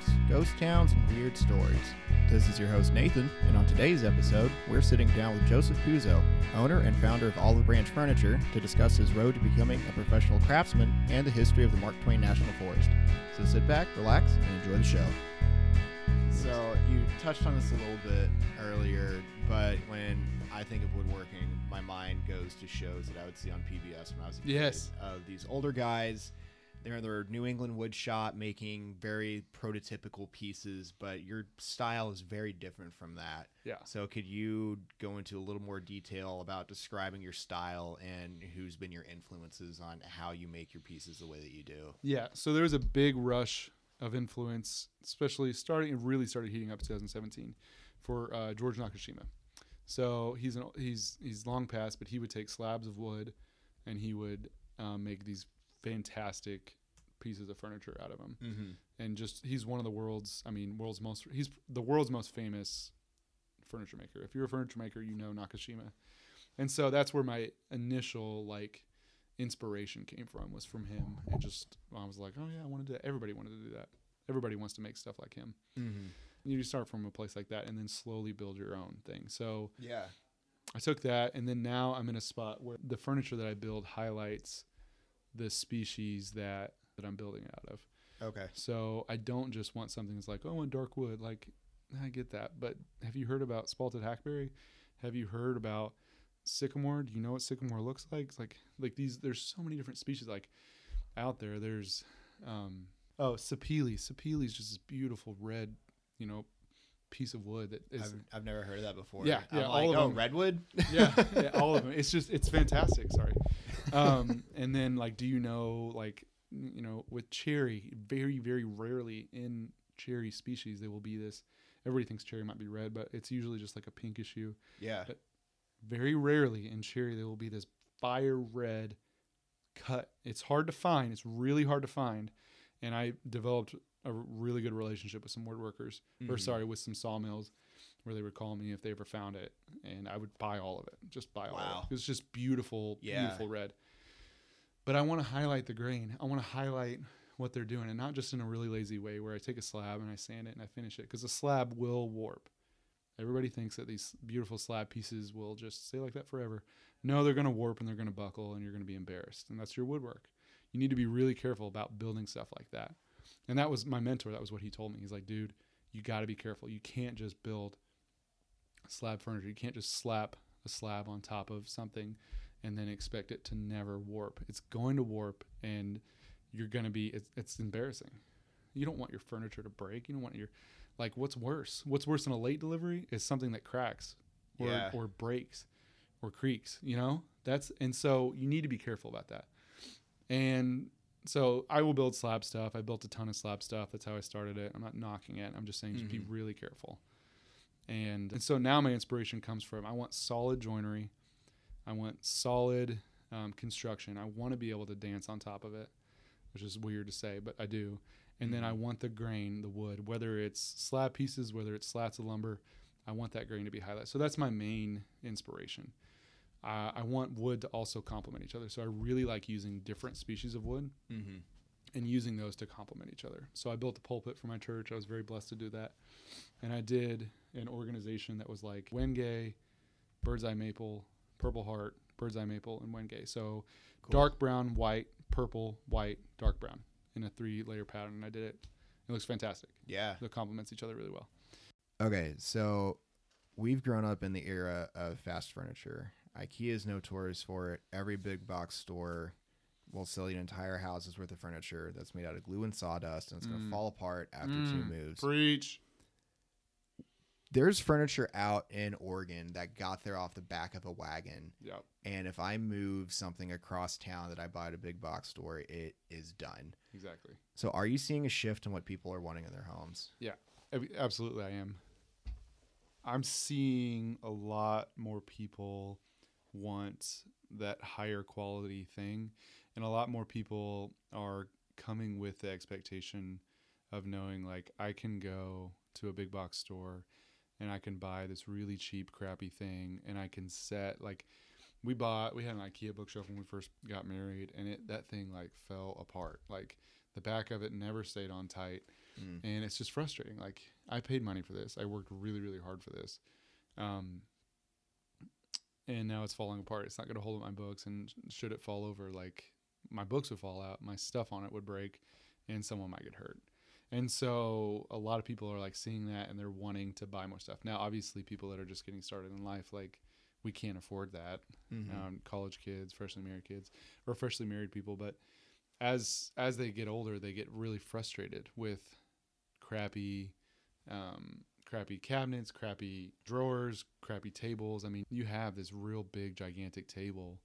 folks, ghost towns, and weird stories. This is your host Nathan, and on today's episode, we're sitting down with Joseph Puzzo, owner and founder of Olive Branch Furniture, to discuss his road to becoming a professional craftsman and the history of the Mark Twain National Forest. So sit back, relax, and enjoy the show. So you touched on this a little bit earlier, but when I think of woodworking, my mind goes to shows that I would see on PBS when I was a kid Yes. of these older guys. They're in their New England wood shop making very prototypical pieces, but your style is very different from that. Yeah. So could you go into a little more detail about describing your style and who's been your influences on how you make your pieces the way that you do? Yeah. So there was a big rush of influence, especially starting it really started heating up 2017 for uh, George Nakashima. So he's an, he's he's long past, but he would take slabs of wood, and he would um, make these fantastic pieces of furniture out of him. Mm-hmm. And just he's one of the world's I mean world's most he's the world's most famous furniture maker. If you're a furniture maker, you know Nakashima. And so that's where my initial like inspiration came from was from him and just I was like, oh yeah, I wanted to everybody wanted to do that. Everybody wants to make stuff like him. Mm-hmm. You start from a place like that and then slowly build your own thing. So Yeah. I took that and then now I'm in a spot where the furniture that I build highlights the species that that I'm building out of. Okay. So I don't just want something that's like, oh, I want dark wood. Like, I get that. But have you heard about spalted hackberry? Have you heard about sycamore? Do you know what sycamore looks like? It's like, like these. There's so many different species like out there. There's, um, oh, sapele. Sapele is just this beautiful red, you know, piece of wood that is. I've, I've never heard of that before. Yeah, I'm yeah, like, all of oh, them. redwood. yeah, yeah, all of them. It's just it's fantastic. Sorry. Um, and then like, do you know like you know with cherry, very very rarely in cherry species there will be this. Everybody thinks cherry might be red, but it's usually just like a pinkish hue. yeah. Very rarely in cherry there will be this fire red cut. It's hard to find. It's really hard to find. And I developed a really good relationship with some woodworkers, or Mhm. sorry, with some sawmills, where they would call me if they ever found it, and I would buy all of it. Just buy all of it. it was just beautiful, Yeah. beautiful red. But I want to highlight the grain. I want to highlight what they're doing, and not just in a really lazy way where I take a slab and I sand it and I finish it, because a slab will warp. Everybody thinks that these beautiful slab pieces will just stay like that forever. No, they're going to warp and they're going to buckle and you're going to be embarrassed. And that's your woodwork. You need to be really careful about building stuff like that. And that was my mentor. That was what he told me. He's like, dude, you got to be careful. You can't just build slab furniture. You can't just slap a slab on top of something and then expect it to never warp. It's going to warp and you're going to be, it's, it's embarrassing. You don't want your furniture to break. You don't want your, like, what's worse? What's worse than a late delivery is something that cracks or, Yeah. or breaks or creaks, you know? That's, and so you need to be careful about that. And so I will build slab stuff. I built a ton of slab stuff. That's how I started it. I'm not knocking it. I'm just saying just be Mhm. really careful. And, and so now my inspiration comes from I want solid joinery. I want solid um, construction. I want to be able to dance on top of it, which is weird to say, but I do. And then I want the grain, the wood, whether it's slab pieces, whether it's slats of lumber, I want that grain to be highlighted. So that's my main inspiration. Uh, I want wood to also complement each other. So I really like using different species of wood Mm-hmm. And using those to complement each other. So I built a pulpit for my church. I was very blessed to do that. And I did an organization that was like Wenge, Bird's Eye Maple, Purple Heart, Bird's Eye Maple, and Wenge. So Cool. dark brown, white, purple, white, dark brown in a three layer pattern. And I did it. It looks fantastic. Yeah. It complements each other really well. Okay, so we've grown up in the era of fast furniture. IKEA is notorious for it. Every big box store will sell you an entire house's worth of furniture that's made out of glue and sawdust, and it's going to Mm. fall apart after two Mm, moves. Preach. There's furniture out in Oregon that got there off the back of a wagon, Yep. and if I move something across town that I buy at a big box store, it is done. Exactly. So, are you seeing a shift in what people are wanting in their homes? Yeah. Absolutely, I am. I'm seeing a lot more people want that higher quality thing, and a lot more people are coming with the expectation of knowing like I can go to a big box store and I can buy this really cheap, crappy thing, and I can set like we bought we had an IKEA bookshelf when we first got married, and it that thing like fell apart. Like the back of it never stayed on tight Mm. and it's just frustrating. Like I paid money for this. I worked really, really hard for this. Um, and now it's falling apart. It's not going to hold up my books. And should it fall over, like my books would fall out, my stuff on it would break, and someone might get hurt. And so a lot of people are like seeing that and they're wanting to buy more stuff. Now, obviously, people that are just getting started in life, like we can't afford that. Mhm. Um, college kids, freshly married kids, or freshly married people. But as as they get older, they get really frustrated with crappy, um, crappy cabinets, crappy drawers, crappy tables. I mean, you have this real big, gigantic table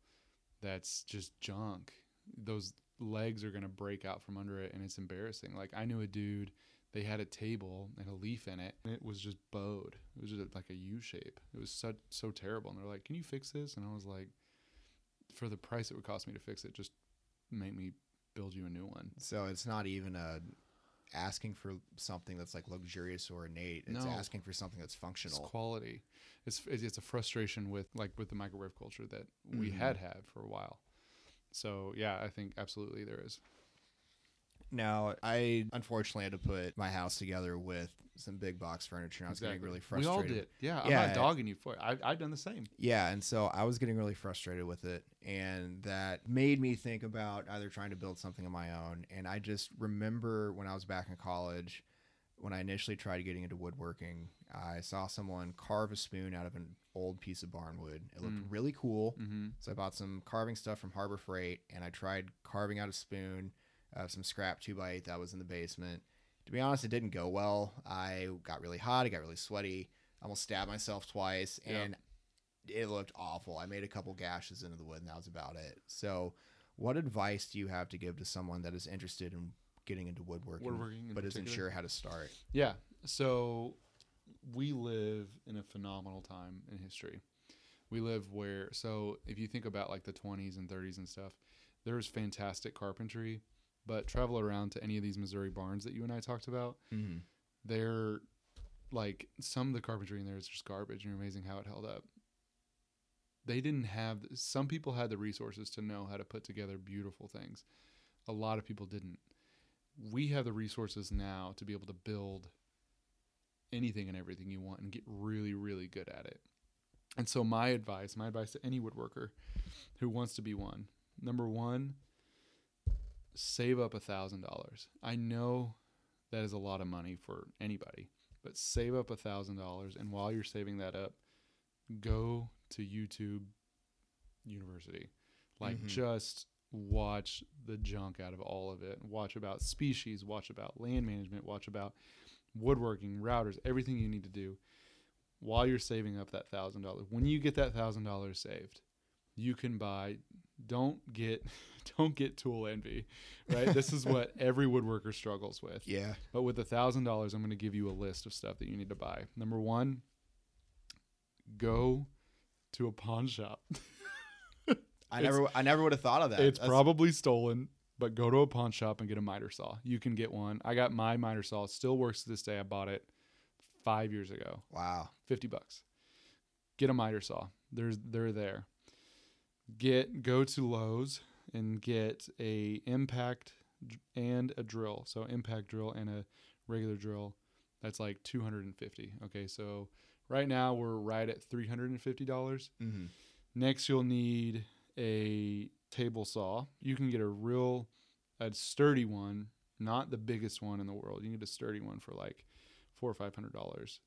that's just junk. Those legs are gonna break out from under it, and it's embarrassing. Like I knew a dude. They had a table and a leaf in it, and it was just bowed. It was just like a U shape. It was so so terrible. And they're like, "Can you fix this?" And I was like, "For the price it would cost me to fix it, just make me build you a new one." So it's not even a asking for something that's like luxurious or innate. It's No. asking for something that's It's functional. quality. It's it's it's a frustration with like with the microwave culture that we Mhm. had had for a while. So yeah, I think absolutely there is. Now, I unfortunately had to put my house together with some big box furniture. And I was getting really frustrated. We all did. Yeah, I'm Yeah. not dogging you for it. I, I've done the same. Yeah, and so I was getting really frustrated with it, and that made me think about either trying to build something of my own. And I just remember when I was back in college, when I initially tried getting into woodworking, I saw someone carve a spoon out of an old piece of barnwood. It looked Mm. really cool. Mm-hmm. So I bought some carving stuff from Harbor Freight, and I tried carving out a spoon, uh, some scrap two by eight that was in the basement. To be honest, it didn't go well. I got really hot. I got really sweaty. I almost stabbed myself twice, Yeah. and it looked awful. I made a couple gashes into the wood, and that was about it. So, what advice do you have to give to someone that is interested in getting into woodworking, Woodworking, in but isn't sure how to start? Yeah. So we live in a phenomenal time in history. We live where so if you think about like the 20s and 30s and stuff, there's fantastic carpentry, but travel around to any of these Missouri barns that you and I talked about, Mm-hmm. they're like some of the carpentry in there is just garbage and you're amazing how it held up. They didn't have some people had the resources to know how to put together beautiful things. A lot of people didn't. We have the resources now to be able to build anything and everything you want and get really really good at it. And so my advice, my advice to any woodworker who wants to be one. Number 1, save up a $1000. I know that is a lot of money for anybody but save up a thousand dollars and while you're saving that up go to youtube university like Mhm. just watch the junk out of all of it watch about species watch about land management watch about woodworking routers everything you need to do while you're saving up that thousand dollars when you get that thousand dollars saved you can buy don't get don't get tool envy right this is what every woodworker struggles with Yeah. but with a thousand dollars, I'm going to give you a list of stuff that you need to buy. Number one, go to a pawn shop. I never, I never would have thought of that. it's That's- probably stolen, but go to a pawn shop and get a miter saw. You can get one. I got my miter saw. It still works to this day. I bought it five years ago. wow. 50 bucks. Get a miter saw. There's they're there. Get go to Lowe's and get a impact and a drill. So impact drill and a regular drill. That's like 250. Okay, so right now we're right at $350. Mm-hmm. Next you'll need a table saw. You can get a real a sturdy one, not the biggest one in the world. You need a sturdy one for like 4 or 500 dollars.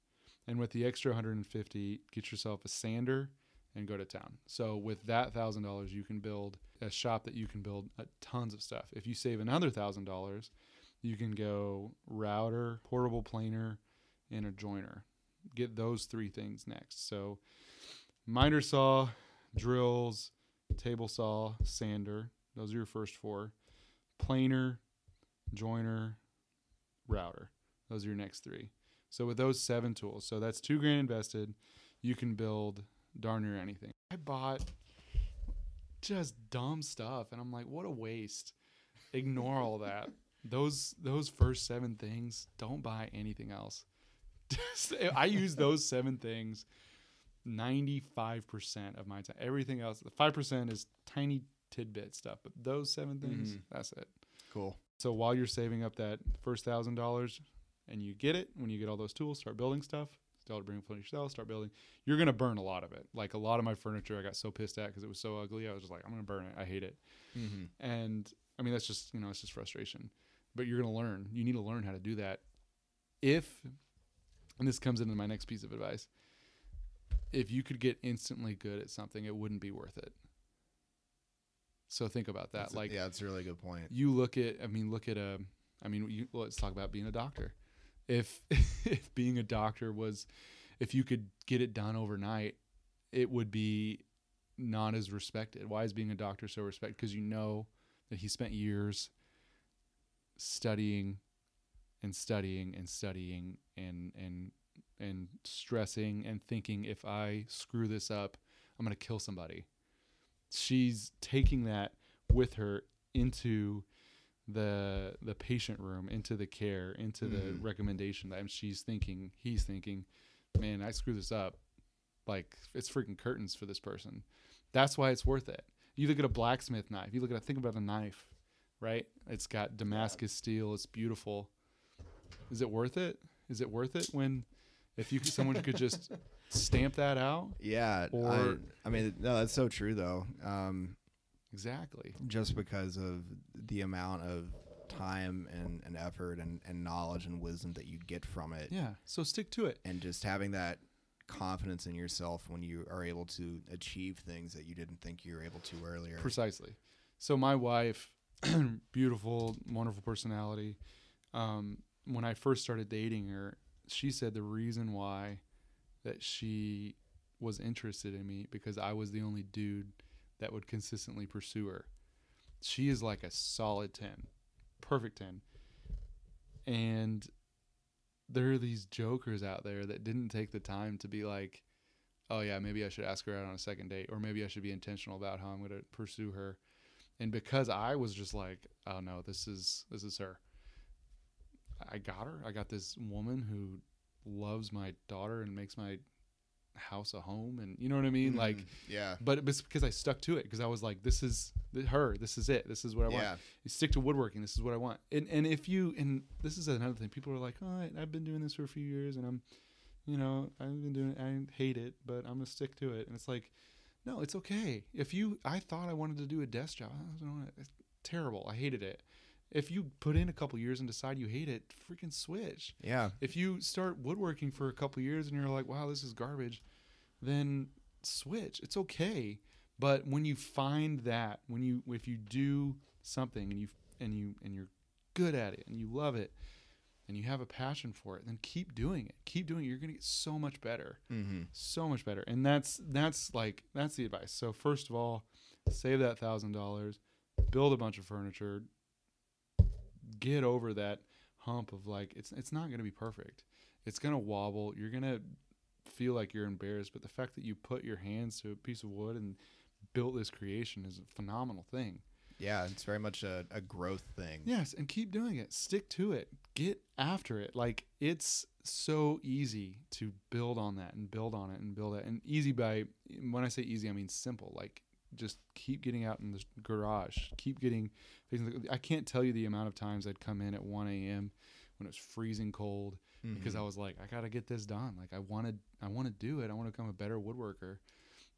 And with the extra 150, get yourself a sander and go to town. So with that thousand dollars, you can build a shop that you can build tons of stuff. If you save another thousand dollars, you can go router, portable planer, and a joiner. Get those three things next. So miter saw, drills, table saw, sander. Those are your first four. Planer, joiner, router. Those are your next three. So with those seven tools, so that's two grand invested, you can build darn near anything. I bought just dumb stuff, and I'm like, what a waste. Ignore all that. Those those first seven things, don't buy anything else. Just- I use those seven things 95% of my time. Everything else, the 5% is tiny tidbit stuff, but those seven things, Mhm. that's it. Cool. So while you're saving up that first thousand dollars, and you get it when you get all those tools, start building stuff. Start bring furniture start building. You're gonna burn a lot of it. Like a lot of my furniture, I got so pissed at because it was so ugly. I was just like, I'm gonna burn it. I hate it. Mm-hmm. And I mean, that's just you know, it's just frustration. But you're gonna learn. You need to learn how to do that. If, and this comes into my next piece of advice, if you could get instantly good at something, it wouldn't be worth it. So think about that. That's a- like yeah, that's a really good point. you look at i mean look at a i mean you, let's talk about being a doctor if if being a doctor was if you could get it done overnight it would be not as respected. Why is being a doctor so respected? Because you know that he spent years studying and studying and studying and and and stressing and thinking if i screw this up i'm going to kill somebody. She's taking that with her into the the patient room into the care into the Mhm. recommendation and she's thinking he's thinking man i screw this up. Like it's freaking curtains for this person. That's why it's worth it. You look at a blacksmith knife you look at a think about a knife right? It's got damascus steel it's beautiful. Is it worth it? Is it worth it when if you someone could just stamp that out? Yeah, Or- I, I mean, no, that's so true though. Um, exactly just because of the amount of time and, and effort and, and knowledge and wisdom that you get from it, yeah so stick to it and just having that confidence in yourself when you are able to achieve things that you didn't think you were able to earlier. Precisely. So my wife, beautiful, wonderful personality. Um, when I first started dating her, she said the reason why that she was interested in me because I was the only dude that would consistently pursue her. She is like a solid 10. Perfect 10. And there are these jokers out there that didn't take the time to be like, oh yeah, maybe I should ask her out on a second date, or maybe I should be intentional about how I'm going to pursue her. And because I was just like, oh no, this is this is her. I got her. I got this woman who loves my daughter and makes my house a home, and you know what I mean. Like, Mhm. yeah, but it's because I stuck to it because I was like, this is her. This is it. This is what I want yeah, you stick to woodworking. This is what I want. And and if you and this is another thing, people are like, oh, I've been doing this for a few years, and I'm, you know, I've been doing it. I hate it, but I'm gonna stick to it. And it's like, no, it's okay. If you, I thought I wanted to do a desk job. I don't know, it's terrible. I hated it. If you put in a couple years and decide you hate it, freaking switch. yeah, If you start woodworking for a couple years and you're like, wow, this is garbage, then switch. It's okay. But when you find that, when you if you do something and you and you and you're good at it and you love it and you have a passion for it, then keep doing it. Keep doing it. You're gonna get so much better. mm-hmm. So much better. And that's that's like that's the advice. So first of all, save that thousand dollars, build a bunch of furniture, get over that hump of like it's it's not gonna be perfect. It's gonna wobble. You're gonna feel like you're embarrassed, but the fact that you put your hands to a piece of wood and built this creation is a phenomenal thing. yeah. It's very much a, a growth thing. Yes, and keep doing it. Stick to it. Get after it. Like it's so easy to build on that and build on it and build it. And easy by when I say easy, I mean simple. Like just keep getting out in the garage. Keep getting. I can't tell you the amount of times I'd come in at 1 a.m. when it was freezing cold because Mhm. I was like, I gotta get this done. Like I wanted, I want to do it. I want to become a better woodworker,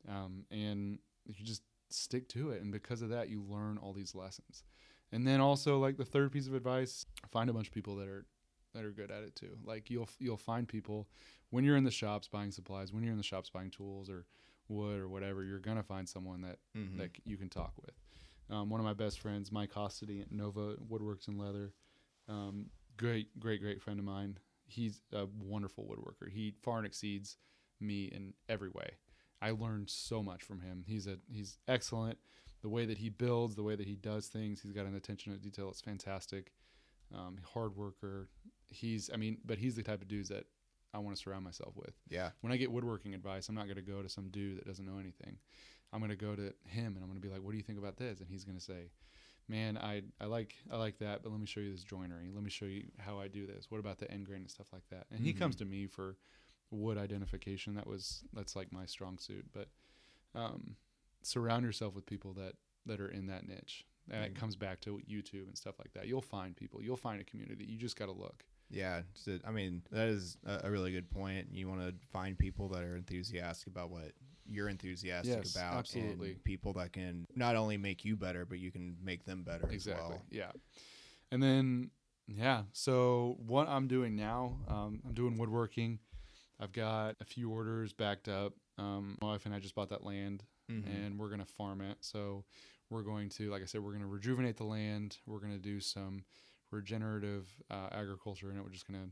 um, and you just stick to it. And because of that, you learn all these lessons. And then also, like the third piece of advice, find a bunch of people that are that are good at it too. Like you'll you'll find people when you're in the shops buying supplies, when you're in the shops buying tools or wood or whatever, you're gonna find someone that Mhm. that you can talk with. Um, one of my best friends, Mike Hostedy at Nova Woodworks and Leather, um, great, great, great friend of mine. He's a wonderful woodworker. He far and exceeds me in every way. I learned so much from him. He's a he's excellent. The way that he builds, the way that he does things, he's got an attention to detail. It's fantastic. Um, hard worker. He's I mean, but he's the type of dudes that I want to surround myself with yeah, when I get woodworking advice, I'm not going to go to some dude that doesn't know anything. I'm going to go to him and I'm going to be like, "What do you think about this?" And he's going to say, "Man, I I like I like that, but let me show you this joinery. Let me show you how I do this. What about the end grain and stuff like that?" And he comes Mhm. to me for wood identification. That was that's like my strong suit. But um, surround yourself with people that that are in that niche. And it Mm. comes back to YouTube and stuff like that. You'll find people. You'll find a community. You just got to look. Yeah, so, I mean that is a, really good point. You want to find people that are enthusiastic about what you're enthusiastic Yes, about, absolutely. and people that can not only make you better, but you can make them better exactly as well. yeah and then yeah so what i'm doing now um, i'm doing woodworking i've got a few orders backed up um, my wife and i just bought that land Mhm. and we're going to farm it so we're going to like i said we're going to rejuvenate the land we're going to do some regenerative uh, agriculture and it we're just going to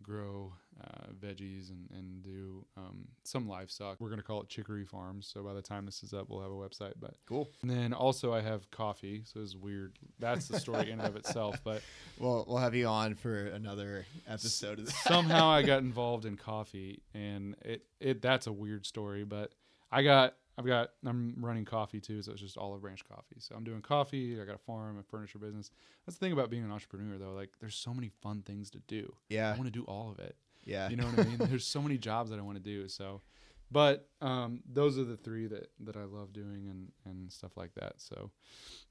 grow uh, veggies and, and do um, some livestock we're going to call it chicory farms so by the time this is up we'll have a website but Cool. and then also I have coffee, so it's weird. That's the story in and of itself. But Well, we'll have you on for another episode of this. somehow I got involved in coffee, and it it that's a weird story. But I got I've got I'm running coffee too, so it's just olive branch coffee. So I'm doing coffee. I got a farm, a furniture business. That's the thing about being an entrepreneur, though. Like there's so many fun things to do. Yeah, I want to do all of it. yeah. You know what I mean? There's so many jobs that I want to do. So, but um, those are the three that that I love doing and and stuff like that. So,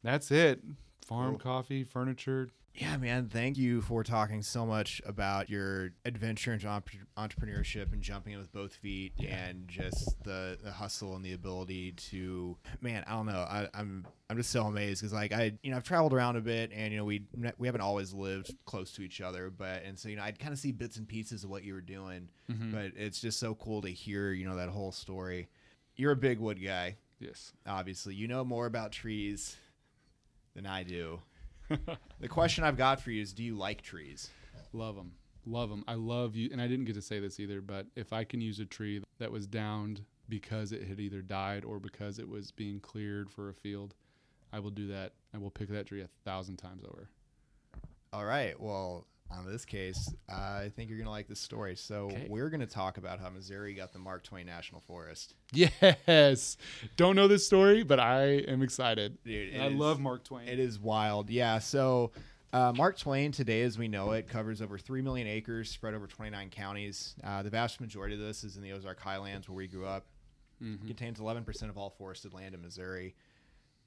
that's it. Farm, Cool. coffee, furniture. Yeah, man. Thank you for talking so much about your adventure into entre- entrepreneurship and jumping in with both feet, Yeah. and just the, the hustle and the ability to, man. I don't know. I, I'm I'm just so amazed because like I you know I've traveled around a bit, and you know we we haven't always lived close to each other, but and so you know I'd kind of see bits and pieces of what you were doing, Mhm. but it's just so cool to hear you know that whole story. You're a big wood guy, Yes. obviously. You know more about trees than I do. The question I've got for you is: Do you like trees? love them. Love them. I love you. And I didn't get to say this either, but if I can use a tree that was downed because it had either died or because it was being cleared for a field, I will do that. I will pick that tree a thousand times over. All right. Well, on this case, I think you're gonna like this story. So Okay. we're gonna talk about how Missouri got the Mark Twain National Forest. Yes. Don't know this story, but I am excited. Dude, And I love Mark Twain. It is wild. Yeah. So uh, Mark Twain, today as we know it, covers over three million acres, spread over 29 counties. Uh, the vast majority of this is in the Ozark Highlands, where we grew up. Mhm. Contains 11% of all forested land in Missouri.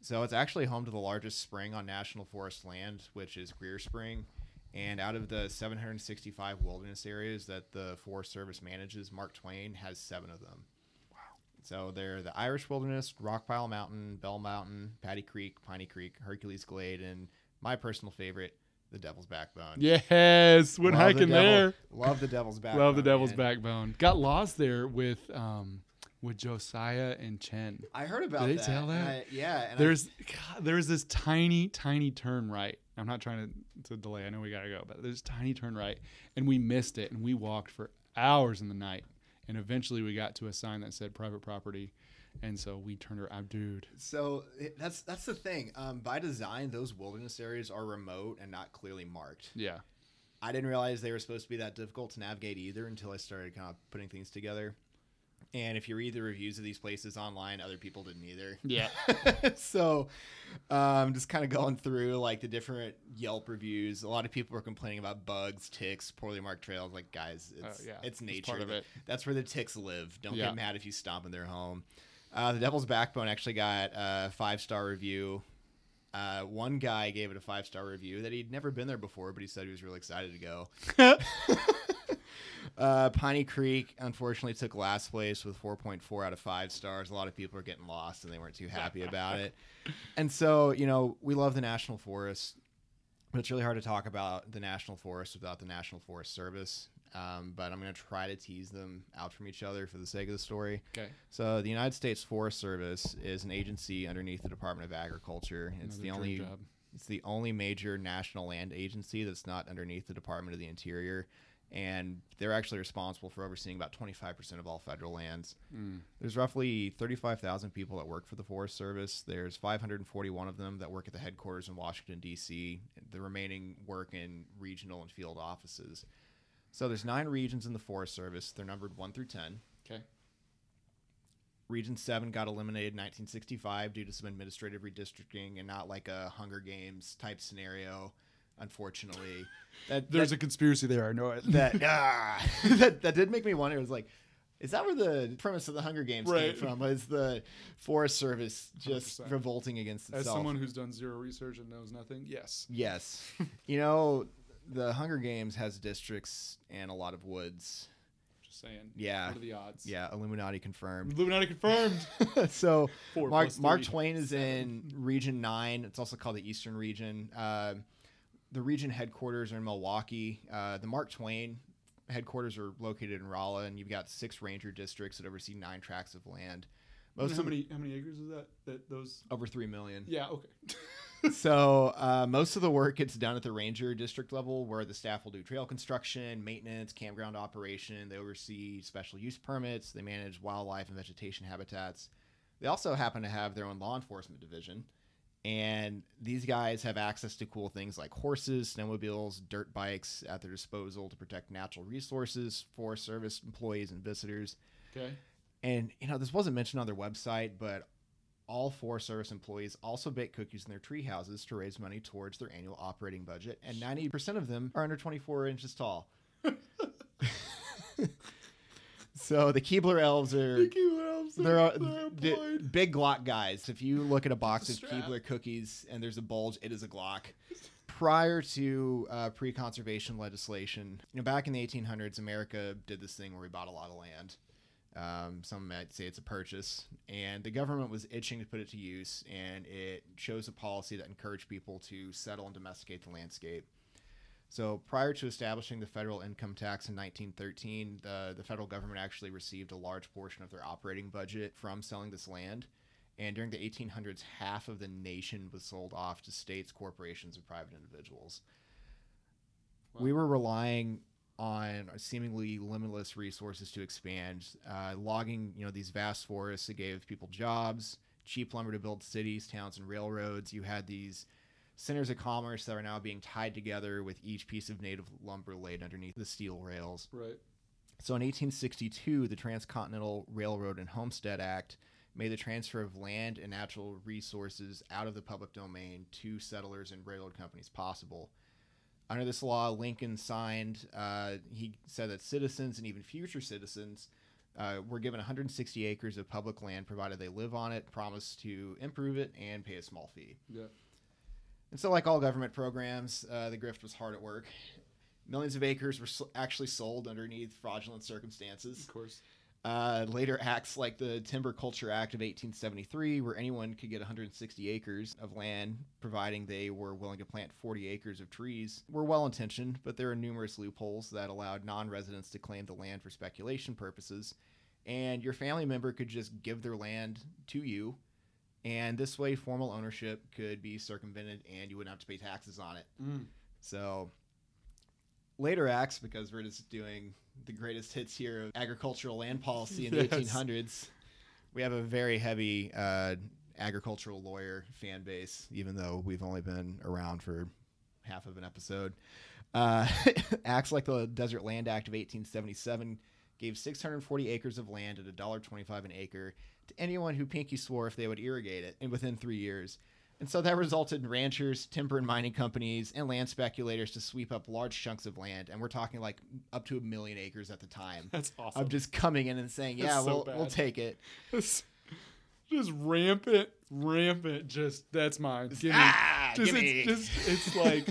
So it's actually home to the largest spring on national forest land, which is Greer Spring. And out of the 765 wilderness areas that the Forest Service manages, Mark Twain has seven of them. Wow. So they're the Irish Wilderness, Rockpile Mountain, Bell Mountain, Paddy Creek, Piney Creek, Hercules Glade, and my personal favorite, the Devil's Backbone. Yes. Went Love the hiking devil- there. Love the Devil's Backbone. Love the Devil's man. Backbone. Got lost there with um with Josiah and Chen. I heard about Did they that. tell that? I- yeah. And I- There's God, there's this tiny tiny turn right. I'm not trying to, to delay. I know we gotta go, but there's a tiny turn right, and we missed it, and we walked for hours in the night, and eventually we got to a sign that said private property, and so we turned around, dude. So that's that's the thing. Um, by design, those wilderness areas are remote and not clearly marked. Yeah, I didn't realize they were supposed to be that difficult to navigate either until I started kind of putting things together. And if you read the reviews of these places online, other people didn't either. yeah, so, um, just kind of going through like the different Yelp reviews. A lot of people were complaining about bugs, ticks, poorly marked trails. Like, guys, it's Uh, yeah, it's it's nature. part of it. That's where the ticks live. Don't Yeah. get mad if you stomp in their home. Uh, the Devil's Backbone actually got a five star review. Uh, one guy gave it a five star review that he'd never been there before, but he said he was really excited to go. Uh, Piney Creek unfortunately took last place with 4.4 out of 5 stars. A lot of people are getting lost and they weren't too happy about it. And so, you know, we love the National Forest, but it's really hard to talk about the National Forest without the National Forest Service. Um, but I'm going to try to tease them out from each other for the sake of the story. okay, So, the United States Forest Service is an agency underneath the Department of Agriculture. It's Another the only job. it's the only major national land agency that's not underneath the Department of the Interior, and they're actually responsible for overseeing about 25% of all federal lands. Mm. There's roughly 35,000 people that work for the Forest Service. There's 541 of them that work at the headquarters in Washington D.C. The remaining work in regional and field offices. So there's nine regions in the Forest Service. They're numbered one through ten. Okay. Region 7 got eliminated in 1965 due to some administrative redistricting and not like a Hunger Games type scenario, unfortunately. That, There's that, a conspiracy there. I know it. that, ah, that, that did make me wonder. It was like, Is that where the premise of the Hunger Games came from? Was the Forest Service just 100%. revolting against itself? As someone who's done zero research and knows nothing, yes. yes. you know, the Hunger Games has districts and a lot of woods. Just saying. Yeah. What are the odds? Yeah, Illuminati confirmed. Illuminati confirmed. so Mark Mark. Twain is in Region Nine. It's also called the Eastern Region. Um the region headquarters are in Milwaukee. Uh, the Mark Twain headquarters are located in Rolla, and you've got six ranger districts that oversee nine tracts of land. Most how many how many acres is that? That those? over three million. Yeah. Okay. so uh, most of the work gets done at the ranger district level, where the staff will do trail construction, maintenance, campground operation. They oversee special use permits. They manage wildlife and vegetation habitats. They also happen to have their own law enforcement division, and these guys have access to cool things like horses, snowmobiles, dirt bikes at their disposal to protect natural resources, for Service employees and visitors. Okay. And you know, this wasn't mentioned on their website, but all four Service employees also bake cookies in their tree houses to raise money towards their annual operating budget, and 90% of them are under 24 inches tall. so the Keebler elves are they're, uh, d- big Glock guys. If you look at a box of Strap. Keebler cookies and there's a bulge, it is a Glock. Prior to uh, pre-conservation legislation, you know, back in the 1800s, America did this thing where we bought a lot of land. Um, some might say it's a purchase, and the government was itching to put it to use, and it chose a policy that encouraged people to settle and domesticate the landscape. So prior to establishing the federal income tax in 1913, the, the federal government actually received a large portion of their operating budget from selling this land. And during the 1800s, half of the nation was sold off to states, corporations, and private individuals. We were relying on seemingly limitless resources to expand. Uh, logging, you know, these vast forests that gave people jobs, cheap lumber to build cities, towns, and railroads. You had these centers of commerce that are now being tied together with each piece of native lumber laid underneath the steel rails. Right. So in 1862, the Transcontinental Railroad and Homestead Act made the transfer of land and natural resources out of the public domain to settlers and railroad companies possible. Under this law, Lincoln signed, uh, he said that citizens and even future citizens uh, were given 160 acres of public land provided they live on it, promise to improve it, and pay a small fee. Yeah. And so, like all government programs, uh, the grift was hard at work. Millions of acres were actually sold underneath fraudulent circumstances. Of course. Uh, later acts like the Timber Culture Act of 1873, where anyone could get 160 acres of land, providing they were willing to plant 40 acres of trees, were well intentioned, but there are numerous loopholes that allowed non residents to claim the land for speculation purposes. And your family member could just give their land to you, and this way, formal ownership could be circumvented and you wouldn't have to pay taxes on it. Mm. So later acts, because we're just doing the greatest hits here of agricultural land policy in the Yes. 1800s, we have a very heavy uh, agricultural lawyer fan base, even though we've only been around for half of an episode. Uh, acts like the Desert Land Act of 1877 gave 640 acres of land at $1.25 an acre to anyone who pinky swore if they would irrigate it in within three years. And so that resulted in ranchers, timber and mining companies, and land speculators to sweep up large chunks of land. And we're talking like up to a million acres at the time. That's awesome. Of just coming in and saying, yeah, so we'll, we'll take it. Just, just rampant, rampant. Just that's mine. Give me. ah, just, gimme. it's, just it's like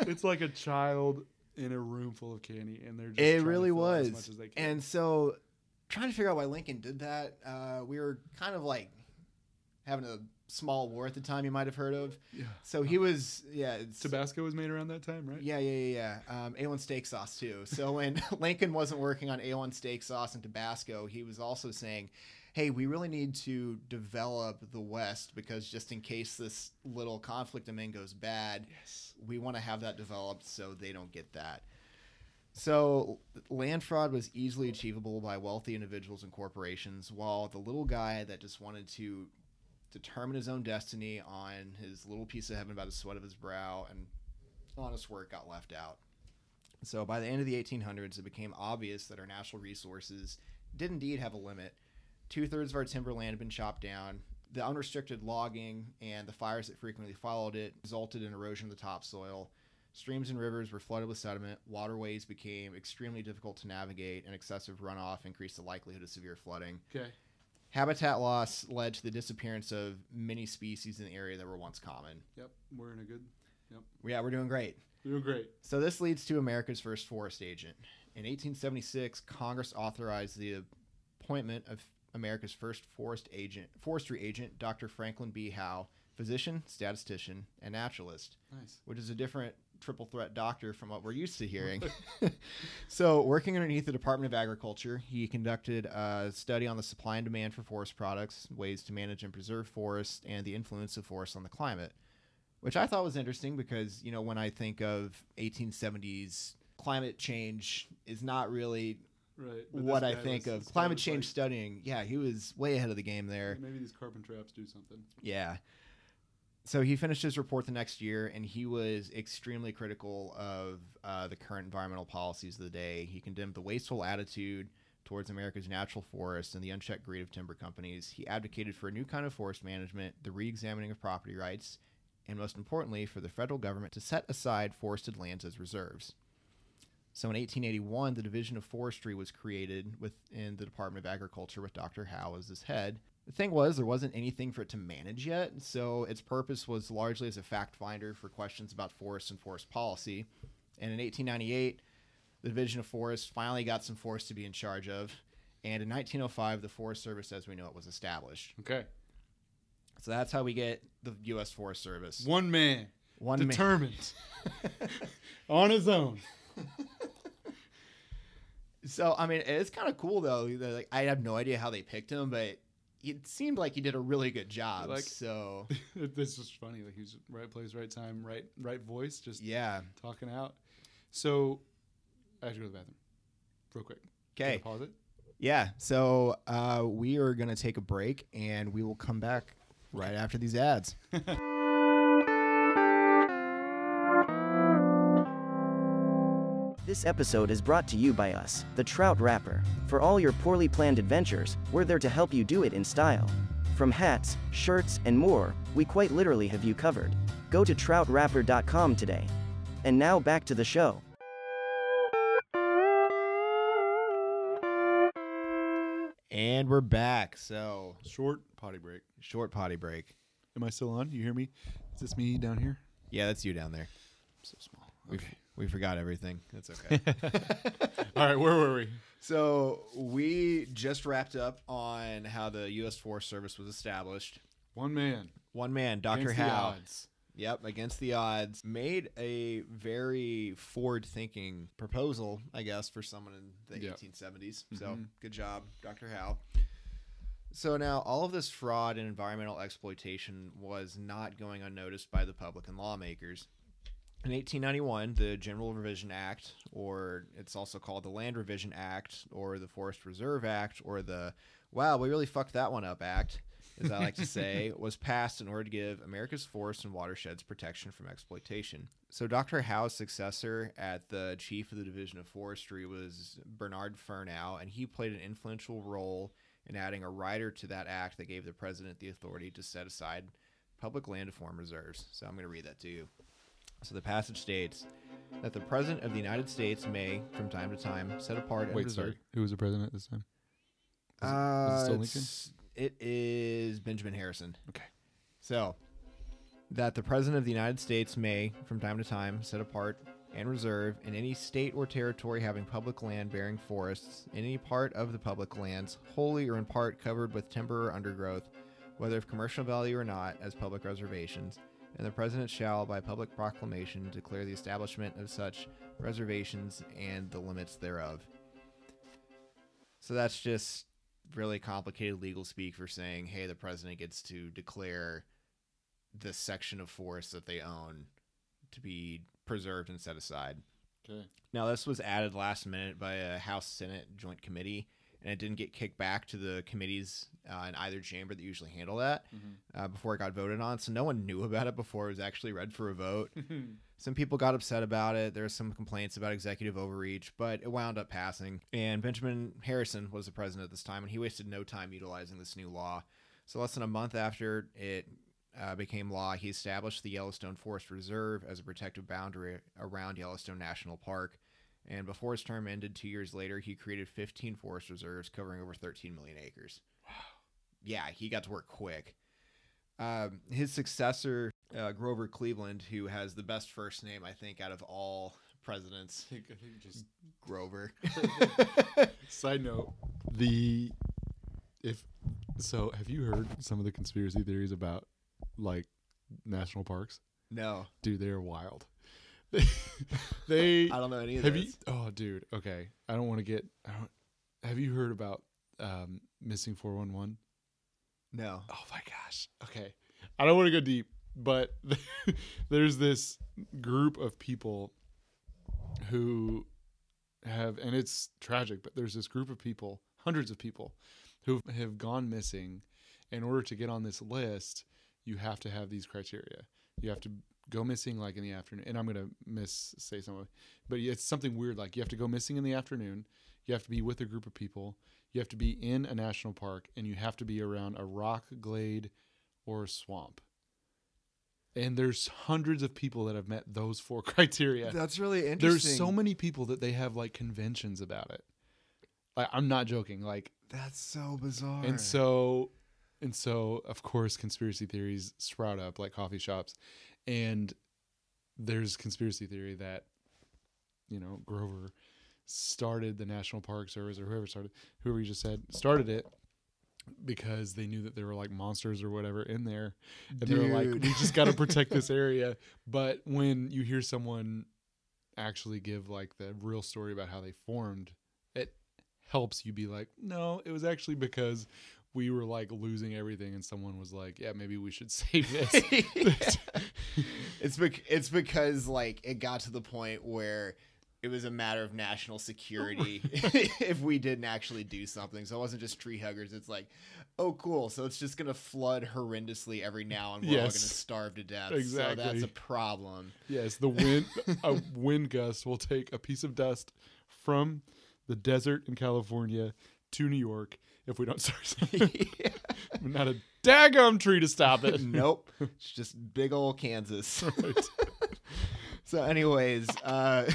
it's like a child in a room full of candy, and they're just it really was. as much as they can. And so, trying to figure out why Lincoln did that, uh, we were kind of like having a small war at the time. You might have heard of. yeah. So he was, yeah, it's, Tabasco was made around that time, right? yeah, yeah, yeah, yeah. Um, A1 steak sauce too. So when Lincoln wasn't working on A1 steak sauce and Tabasco, he was also saying, "Hey, we really need to develop the West because just in case this little conflict in Maine goes bad, Yes. we want to have that developed so they don't get that." So land fraud was easily achievable by wealthy individuals and corporations, while the little guy that just wanted to determine his own destiny on his little piece of heaven by the sweat of his brow and honest work got left out. So by the end of the 1800s, it became obvious that our natural resources did indeed have a limit. Two thirds of our timberland had been chopped down. The unrestricted logging and the fires that frequently followed it resulted in erosion of the topsoil. Streams and rivers were flooded with sediment, waterways became extremely difficult to navigate, and excessive runoff increased the likelihood of severe flooding. Okay. Habitat loss led to the disappearance of many species in the area that were once common. Yep. We're in a good. Yep. Yeah, we're doing great. You're doing great. So this leads to America's first forest agent. In 1876, Congress authorized the appointment of America's first forest agent, forestry agent, Dr. Franklin B. Howe, physician, statistician, and naturalist, Nice. which is a different triple threat doctor from what we're used to hearing. so, working underneath the Department of Agriculture, he conducted a study on the supply and demand for forest products, ways to manage and preserve forests, and the influence of forests on the climate, which I thought was interesting because, you know, when I think of 1870s climate change is not really Right. what I think was- of climate change like, studying. Yeah, he was way ahead of the game there. Maybe these carbon traps do something. Yeah. So he finished his report the next year, and he was extremely critical of uh, the current environmental policies of the day. He condemned the wasteful attitude towards America's natural forests and the unchecked greed of timber companies. He advocated for a new kind of forest management, the re-examining of property rights, and most importantly, for the federal government to set aside forested lands as reserves. So in 1881, the Division of Forestry was created within the Department of Agriculture with Dr. Howe as its head. The thing was, there wasn't anything for it to manage yet, so its purpose was largely as a fact finder for questions about forests and forest policy. And in 1898, the Division of Forests finally got some forests to be in charge of. And in 1905, the Forest Service as we know it was established. Okay. So that's how we get the U.S. Forest Service. One man. One man. determined. on his own. So I mean, it's kind of cool though. Like, I have no idea how they picked him, but it seemed like he did a really good job. Like- so this is funny. Like he's right place, right time, right right voice, just yeah. talking out. So I have to go to the bathroom. Real quick. Okay. Pause it. Yeah. So uh, we are gonna take a break, and we will come back right after these ads. This episode is brought to you by us, the Trout Wrapper. For all your poorly planned adventures, we're there to help you do it in style. From hats, shirts, and more, we quite literally have you covered. Go to troutwrapper.com today. And now back to the show. And we're back. So Short potty break. short potty break. Am I still on? You hear me? Is this me down here? Yeah, that's you down there. So small. We we forgot everything. That's okay. All right, where were we? so we just wrapped up on how the U.S. Forest Service was established. One man. One man, Dr. Against the Howe. odds. Yep, against the odds, made a very forward-thinking proposal, I guess, for someone in the Yeah. 1870s. So, Mhm. good job, Dr. Howe. So now all of this fraud and environmental exploitation was not going unnoticed by the public and lawmakers. In 1891, the General Revision Act, or it's also called the Land Revision Act, or the Forest Reserve Act, or the Wow, we really fucked that one up Act, as I like to say, was passed in order to give America's forests and watersheds protection from exploitation. So Dr. Howe's successor at the chief of the Division of Forestry was Bernard Fernow, and he played an influential role in adding a rider to that act that gave the president the authority to set aside public land to form reserves. So I'm going to read that to you. So the passage states that the president of the United States may, from time to time, set apart and Wait, reserve. sorry. Who was the president at this time? Was it- was it Uh, still Lincoln? it's- It is Benjamin Harrison. Okay. So, that the President of the United States may, from time to time, set apart and reserve in any state or territory having public land bearing forests, in any part of the public lands, wholly or in part covered with timber or undergrowth, whether of commercial value or not, as public reservations. And the President shall, by public proclamation, declare the establishment of such reservations and the limits thereof. So that's just really complicated legal speak for saying, hey, the president gets to declare this section of forest that they own to be preserved and set aside. Okay. Now, this was added last minute by a House Senate joint committee, and it didn't get kicked back to the committees uh, in either chamber that usually handle that uh, before it got voted on. So no one knew about it before it was actually read for a vote. some people got upset about it. There were some complaints about executive overreach, but it wound up passing. And Benjamin Harrison was the president at this time, and he wasted no time utilizing this new law. So less than a month after it uh, became law, he established the Yellowstone Forest Reserve as a protective boundary around Yellowstone National Park. And before his term ended two years later, he created 15 forest reserves covering over 13 million acres. Wow. Yeah, he got to work quick. Um, his successor, uh, Grover Cleveland, who has the best first name, I think, out of all presidents, I think, I think just Grover. Side note: the if so, have you heard some of the conspiracy theories about like national parks? no, Dude, they are wild. They I don't know any of have you? Oh, dude. Okay, I don't want to get. I don't, have you heard about um, missing four one one? No. Oh my gosh. Okay. I don't want to go deep, but there's this group of people who have, and it's tragic, but there's this group of people, hundreds of people, who have gone missing. In order to get on this list, you have to have these criteria. You have to go missing like in the afternoon, and I'm gonna miss say something, but it's something weird. Like you have to go missing in the afternoon. You have to be with a group of people. You have to be in a national park, and you have to be around a rock glade or a swamp. And there's hundreds of people that have met those four criteria. That's really interesting. There's so many people that they have like conventions about it. Like, I'm not joking. Like, That's so bizarre. and so, and so, of course, conspiracy theories sprout up like coffee shops, and there's conspiracy theory that, you know, Grover started the National Park Service or whoever started, whoever you just said started it because they knew that there were like monsters or whatever in there, and they were like, we just got to protect this area. But when you hear someone actually give like the real story about how they formed, it helps you be like, no, it was actually because we were like losing everything, and someone was like, yeah, maybe we should save this. it's bec- it's because like it got to the point where it was a matter of national security if we didn't actually do something. So it wasn't just tree huggers. It's like, oh, cool. So it's just gonna flood horrendously every now and we're all gonna starve to death. So that's a problem. yes, the wind, a wind gust will take a piece of dust from the desert in California to New York if we don't start something. Not a daggum tree to stop it. nope. It's just big old Kansas. Right. So, anyways, uh,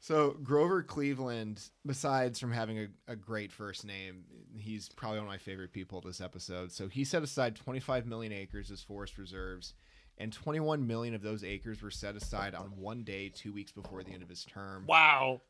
so Grover Cleveland, besides from having a, a great first name, he's probably one of my favorite people this episode. So he set aside 25 million acres as forest reserves, and 21 million of those acres were set aside on one day, two weeks before the end of his term. Wow.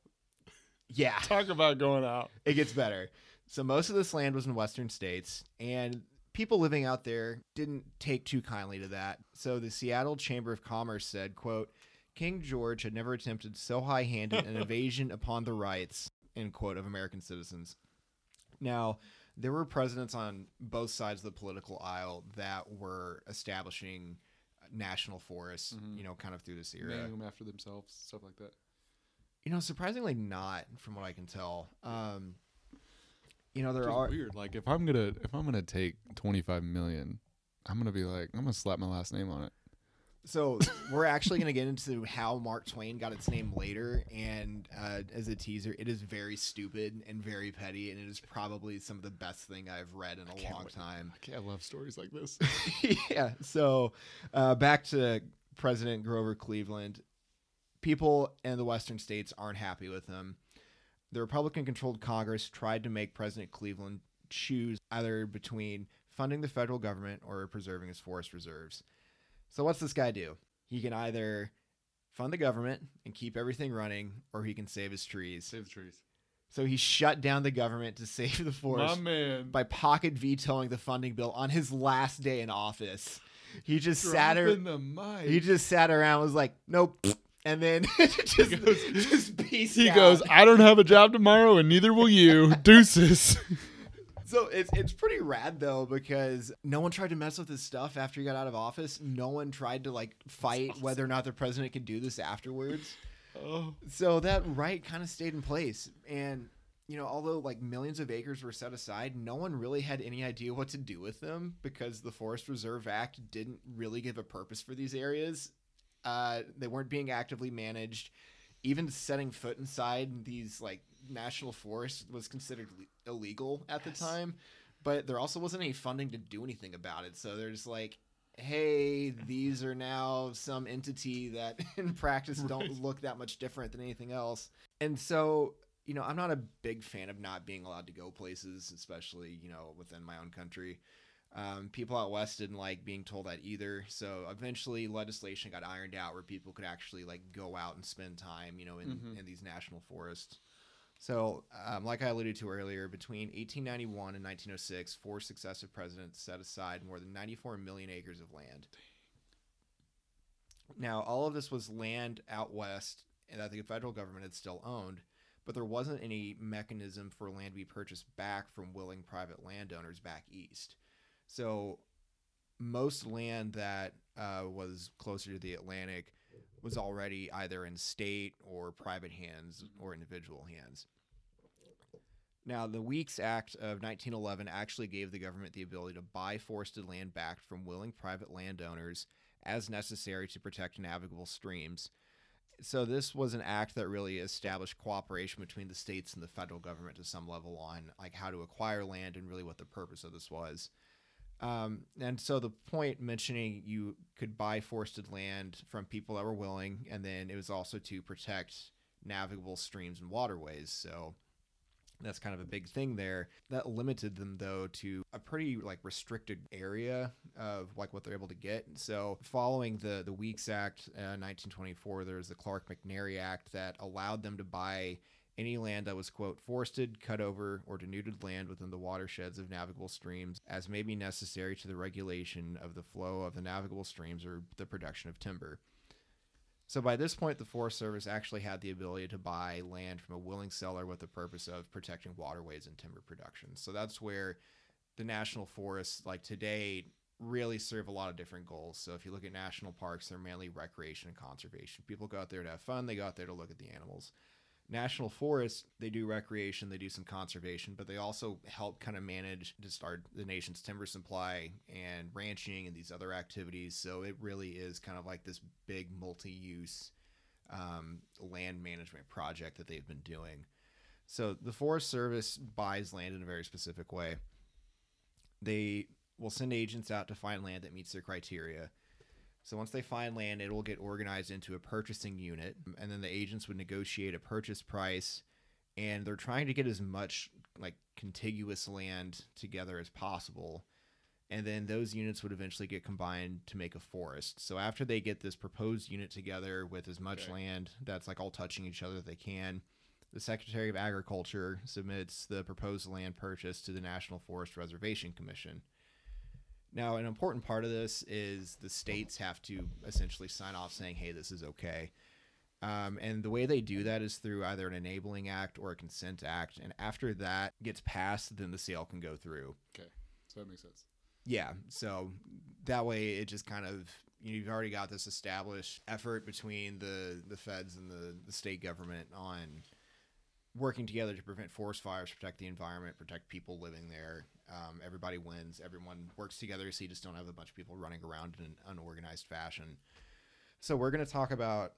Yeah, Talk about going out. it gets better. So most of this land was in western states, and people living out there didn't take too kindly to that. So the Seattle Chamber of Commerce said, quote, King George had never attempted so high-handed an invasion upon the rights, end quote, of American citizens. Now, there were presidents on both sides of the political aisle that were establishing national forests, Mhm. you know, kind of through this era. Naming them after themselves, stuff like that. You know, surprisingly not, from what I can tell. Um, you know, there are weird. Like if I'm gonna if I'm gonna take 25 million, I'm gonna be like I'm gonna slap my last name on it. So we're actually going to get into how Mark Twain got its name later, and uh, as a teaser, it is very stupid and very petty, and it is probably some of the best thing I've read in a long wait. time. Okay, I love stories like this. yeah. So uh, back to President Grover Cleveland. People in the western states aren't happy with him. The Republican controlled Congress tried to make President Cleveland choose either between funding the federal government or preserving his forest reserves. So, what's this guy do? He can either fund the government and keep everything running, or he can save his trees. Save the trees. So, he shut down the government to save the forest My man. by pocket vetoing the funding bill on his last day in office. He just sat Dropping ar- the mic. he just sat around and was like, nope. And then just, goes- just peace he out. goes, I don't have a job tomorrow, and neither will you. Deuces. So it's it's pretty rad though because no one tried to mess with his stuff after he got out of office. No one tried to like fight whether or not the president could do this afterwards. oh, So that right kind of stayed in place. And you know, although like millions of acres were set aside, no one really had any idea what to do with them because the Forest Reserve Act didn't really give a purpose for these areas. Uh, they weren't being actively managed. Even setting foot inside these like national forests was considered le- illegal at Yes. the time. but there also wasn't any funding to do anything about it. So they're just like, hey, these are now some entity that in practice don't look that much different than anything else. And so, you know, I'm not a big fan of not being allowed to go places, especially, you know, within my own country. Um, people out west didn't like being told that either. So eventually, legislation got ironed out where people could actually like go out and spend time, you know, in, Mhm. in these national forests. So, um, like I alluded to earlier, between 1891 and 1906, four successive presidents set aside more than 94 million acres of land. Now, all of this was land out west and that the federal government had still owned, but there wasn't any mechanism for land to be purchased back from willing private landowners back east. So, most land that uh, was closer to the Atlantic was already either in state or private hands or individual hands. Now, the Weeks Act of 1911 actually gave the government the ability to buy forested land back from willing private landowners as necessary to protect navigable streams. So, this was an act that really established cooperation between the states and the federal government to some level on like how to acquire land and really what the purpose of this was. Um, and so the point mentioning you could buy forested land from people that were willing, and then it was also to protect navigable streams and waterways. So that's kind of a big thing there. That limited them though to a pretty like restricted area of like what they're able to get. So following the the Weeks Act, uh, 1924, there was the Clarke McNary Act that allowed them to buy any land that was quote forested, cut over, or denuded land within the watersheds of navigable streams as may be necessary to the regulation of the flow of the navigable streams or the production of timber. So by this point, the Forest Service actually had the ability to buy land from a willing seller with the purpose of protecting waterways and timber production. So that's where the national forests, like today, really serve a lot of different goals. So if you look at national parks, they're mainly recreation and conservation. People go out there to have fun, they go out there to look at the animals. National forests, they do recreation, they do some conservation, but they also help kind of manage just our the nation's timber supply and ranching and these other activities. So it really is kind of like this big multi-use um, land management project that they've been doing. So the Forest Service buys land in a very specific way. They will send agents out to find land that meets their criteria. So once they find land, it will get organized into a purchasing unit, and then the agents would negotiate a purchase price. And they're trying to get as much like contiguous land together as possible. And then those units would eventually get combined to make a forest. So after they get this proposed unit together with as much Okay. land that's like all touching each other that they can, the Secretary of Agriculture submits the proposed land purchase to the National Forest Reservation Commission. Now, an important part of this is the states have to essentially sign off saying, hey, this is okay. Um, and the way they do that is through either an enabling act or a consent act. And after that gets passed, then the sale can go through. Okay, so that makes sense. Yeah. So that way it just kind of, you know, you've already got this established effort between the, the feds and the, the state government on working together to prevent forest fires, protect the environment, protect people living there. Um, everybody wins. Everyone works together, so you just don't have a bunch of people running around in an unorganized fashion. So we're going to talk about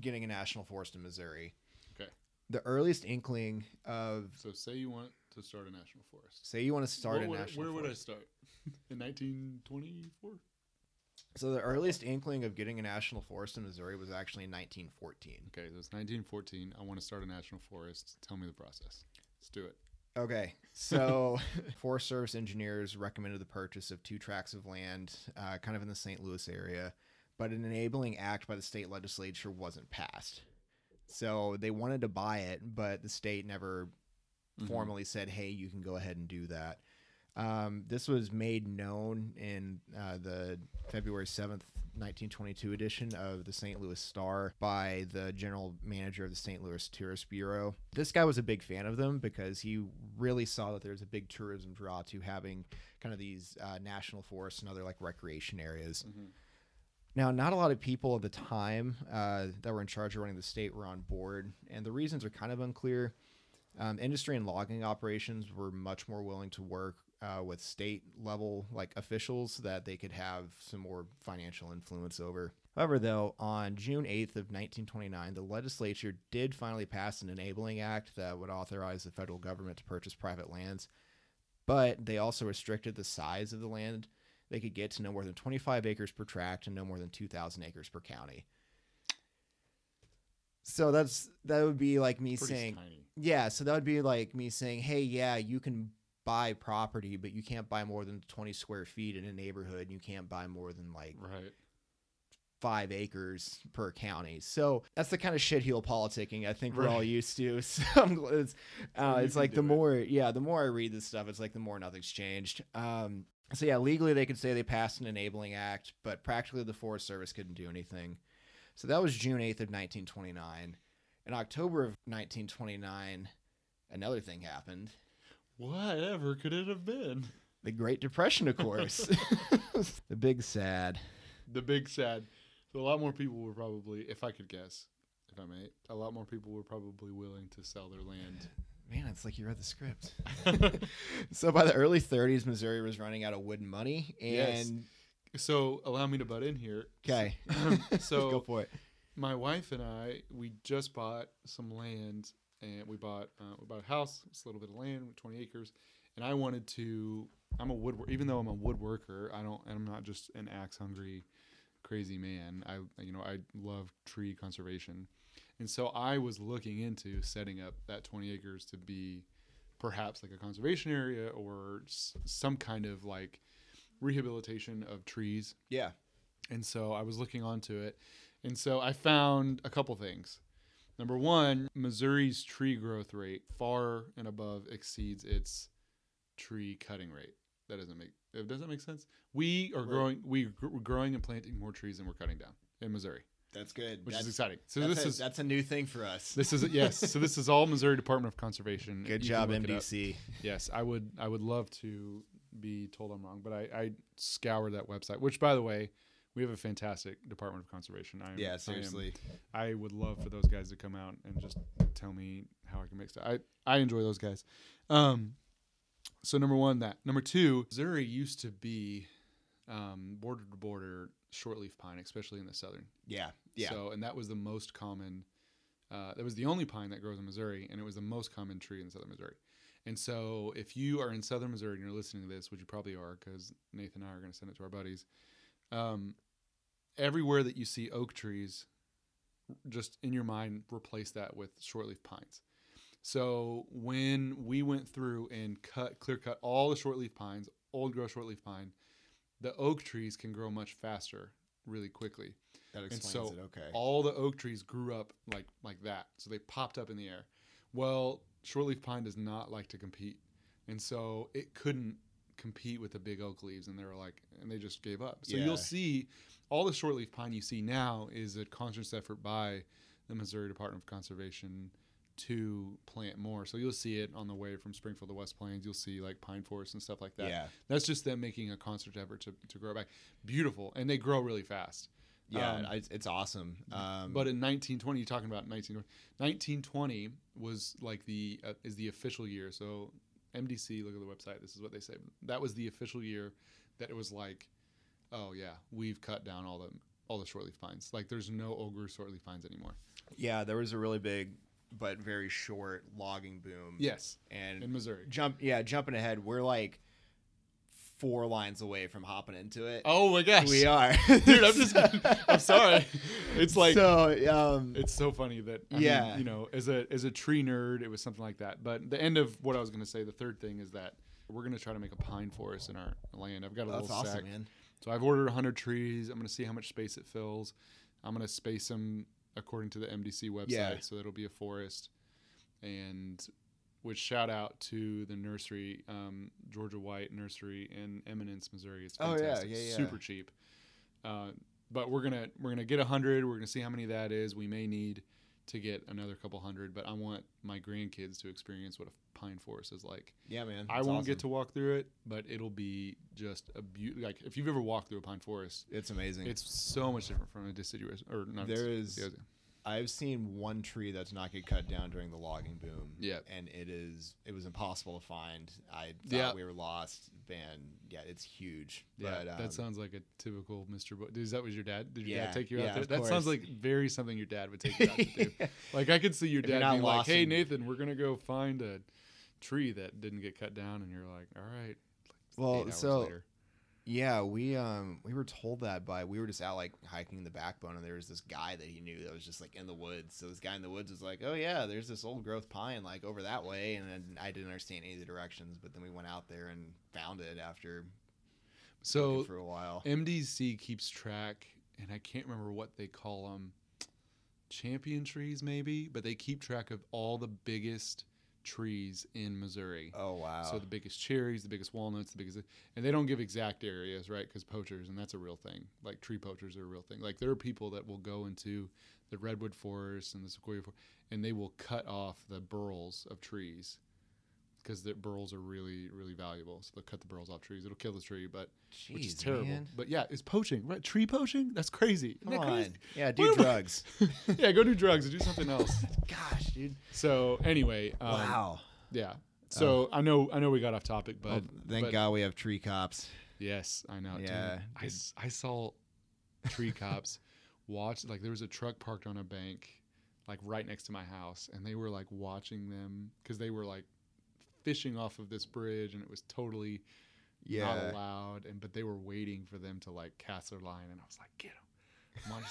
getting a national forest in Missouri. Okay. The earliest inkling of, So say you want to start a national forest. say you want to start What a national where would I start? In 1924? So the earliest inkling of getting a national forest in Missouri was actually in 1914. Okay, so it's 1914. I want to start a national forest. Tell me the process. Let's do it. Okay, so Forest Service engineers recommended the purchase of two tracts of land, uh, kind of in the St. Louis area, but an enabling act by the state legislature wasn't passed. So they wanted to buy it, but the state never Mhm. formally said, "Hey, you can go ahead and do that." Um, this was made known in uh, the February seventh, nineteen twenty-two edition of the St. Louis Star by the general manager of the St. Louis Tourist Bureau. This guy was a big fan of them because he really saw that there's a big tourism draw to having kind of these uh, national forests and other like recreation areas. Mhm. Now, not a lot of people at the time uh, that were in charge of running the state were on board, and the reasons are kind of unclear. Um, industry and logging operations were much more willing to work uh, with state level like officials that they could have some more financial influence over. However, though, on June 8th of 1929, the legislature did finally pass an enabling act that would authorize the federal government to purchase private lands. but they also restricted the size of the land they could get to no more than 25 acres per tract and no more than 2,000 acres per county. So that's that would be like me Pretty saying, tiny. yeah. So that would be like me saying, hey, yeah, you can buy property, but you can't buy more than 20 square feet in a neighborhood. You can't buy more than like Right. five acres per county. So that's the kind of shitheel politicking I think we're all used to. So I'm it's, uh, it's like the it. more, yeah, the more I read this stuff, it's like the more nothing's changed. Um, so yeah, legally they could say they passed an enabling act, but practically the Forest Service couldn't do anything. So that was June 8th of 1929. In October of 1929, another thing happened. Whatever could it have been? The Great Depression, of course. the big sad. The big sad. So a lot more people were probably, if I could guess, if I may, a lot more people were probably willing to sell their land. Man, it's like you read the script. so by the early 30s, Missouri was running out of wood and money, Yes. and so allow me to butt in here. okay, So- go for it. My wife and I, we just bought some land, and we bought uh, we bought a house. It's a little bit of land, 20 acres, and I wanted to. I'm a woodworker, even though I'm a woodworker. I don't. I'm not just an axe hungry, crazy man. I you know I love tree conservation, and so I was looking into setting up that 20 acres to be perhaps like a conservation area or s- some kind of like rehabilitation of trees Yeah, and so I was looking onto it. And so I found a couple things. Number one, Missouri's tree growth rate far and above exceeds its tree cutting rate. That doesn't make it doesn't make sense? We are Right. growing we we're growing and planting more trees than we're cutting down in Missouri, that's good. which that's, is exciting. So this a, is that's a new thing for us. this is yes. So this is all Missouri Department of Conservation. Good You job. MDC. Yes, I would. I would love to be told I'm wrong, but I, I scoured that website. Which, by the way, we have a fantastic Department of Conservation. I am, I Yeah, am- seriously. I, would love for those guys to come out and just tell me how I can make stuff. I I enjoy those guys. Um, so number one, that number two, Missouri used to be um, border to border shortleaf pine, especially in the southern. Yeah, yeah. So, and that was the most common. Uh, that was the only pine that grows in Missouri, and it was the most common tree in southern Missouri. And so, if you are in southern Missouri and you're listening to this, which you probably are, because Nathan and I are going to send it to our buddies, um, everywhere that you see oak trees, just in your mind, replace that with shortleaf pines. So when we went through and cut, clear cut all the shortleaf pines, old growth shortleaf pine, the oak trees can grow much faster, really quickly that and explains so it. Okay. all the oak trees grew up like like that so they popped up in the air well shortleaf pine does not like to compete and so it couldn't compete with the big oak leaves and they were like and they just gave up so Yeah. you'll see all the shortleaf pine you see now is a conscious effort by the missouri department of conservation to plant more so you'll see it on the way from springfield to west plains you'll see like pine forests and stuff like that yeah, that's just them making a concert effort to, to grow back beautiful and they grow really fast yeah. Um, I- it's, it's awesome. Um, but in 1920, you're talking about 1920. 1920 was like the uh, is the official year. So MDC, look at the website. This is what they say. That was the official year that it was like, oh yeah, we've cut down all the all the shortleaf pines. Like there's no growth shortleaf pines anymore. yeah, there was a really big but very short logging boom. Yes, and in Missouri. jump. Yeah, jumping ahead. We're like four lines away from hopping into it. Oh my gosh, we are, dude. I'm just I'm sorry. It's like so. Um, it's so funny that I Yeah. mean, you know, as a as a tree nerd, it was something like that. But the end of what I was going to say, the third thing is that we're going to try to make a pine forest in our land. I've got a that's little awesome, sack, man. so I've ordered 100 trees. I'm going to see how much space it fills. I'm going to space them according to the MDC website, Yeah. so it'll be a forest. And which shout out to the nursery, um, George O. White Nursery in Eminence, Missouri. It's Oh, yeah, fantastic, yeah, yeah. super cheap. Uh, but we're gonna we're gonna get a hundred. We're gonna see how many that is. We may need to get another couple hundred, but I want my grandkids to experience what a pine forest is like. Yeah, man. I won't get to walk through it, but it'll be just a beauty. Like if you've ever walked through a pine forest, It's amazing. it's so much different from a deciduous or not. There yeah, I've seen one tree that's not get cut down during the logging boom. Yeah. and it is it was impossible to find. I thought Yeah. we were lost. And yeah, it's huge. Yeah, but, um, that sounds like a typical Mr. Bo- Is that was your dad? Did your Yeah, dad take you yeah, out there? That sounds like very something your dad would take you out to do. Like I could see your If dad being like, "Hey Nathan, we're gonna go find a tree that didn't get cut down, and you're like, all right. Like Well, so- later. Yeah, we um we were told that by we were just out like hiking the backbone and there was this guy that he knew that was just like in the woods. So this guy in the woods was like, "Oh yeah, there's this old growth pine like over that way." And then I didn't understand any of the directions, but then we went out there and found it after so for a while. MDC keeps track, and I can't remember what they call them, champion trees maybe, but they keep track of all the biggest trees in Missouri. Oh wow. So the biggest cherries, the biggest walnuts, the biggest, and they don't give exact areas, right? Because poachers, and that's a real thing. Like tree poachers are a real thing. Like there are people that will go into the redwood forest and the sequoia forest, and they will cut off the burls of trees because the burls are really, really valuable. So they'll cut the burls off trees. It'll kill the tree, but which is terrible. man. But yeah, it's poaching, right? Tree poaching? That's crazy. Come that on. crazy? Yeah, do I- drugs. yeah, go do drugs or do something else. Gosh, dude. So anyway, um, wow. Yeah. So I know, I know we got off topic, but Well, thank but- God we have tree cops. Yes, I know. dude. Yeah, I saw tree cops watch like there was a truck parked on a bank like right next to my house and they were like watching them cuz they were like fishing off of this bridge and it was totally not allowed and but they were waiting for them to like cast their line and I was like get them. Come on,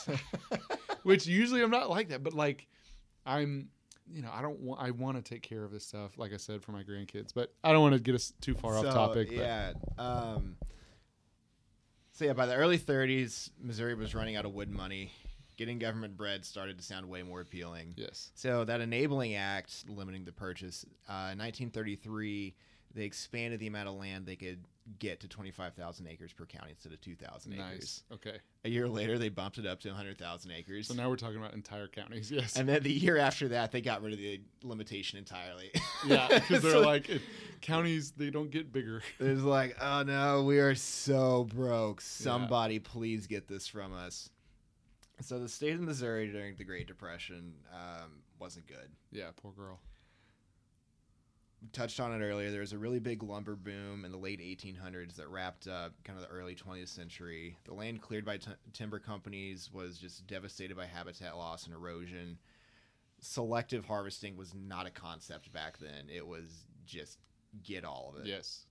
just- Which usually I'm not like that, but like I'm you know, I don't want I want to take care of this stuff like I said for my grandkids, but I don't want to get us too far off So, topic, but Yeah. Um, so yeah, by the early 30s, Missouri was running out of wood money. Getting government bread started to sound way more appealing. yes. So that enabling act limiting the purchase, uh, in 1933, they expanded the amount of land they could get to 25,000 acres per county instead of 2,000 acres. Nice. Okay. A year later, they bumped it up to 100,000 acres. So now we're talking about entire counties. Yes. and then the year after that, they got rid of the limitation entirely. yeah, because they're So- like counties. They don't get bigger. It's like, oh no, we are so broke. Somebody please get this from us. So the state of Missouri during the Great Depression um, wasn't good. Yeah. Poor girl. We touched on it earlier. There was a really big lumber boom in the late 1800s that wrapped up kind of the early 20th century. The land cleared by t- timber companies was just devastated by habitat loss and erosion. Selective harvesting was not a concept back then. It was just get all of it. Yes.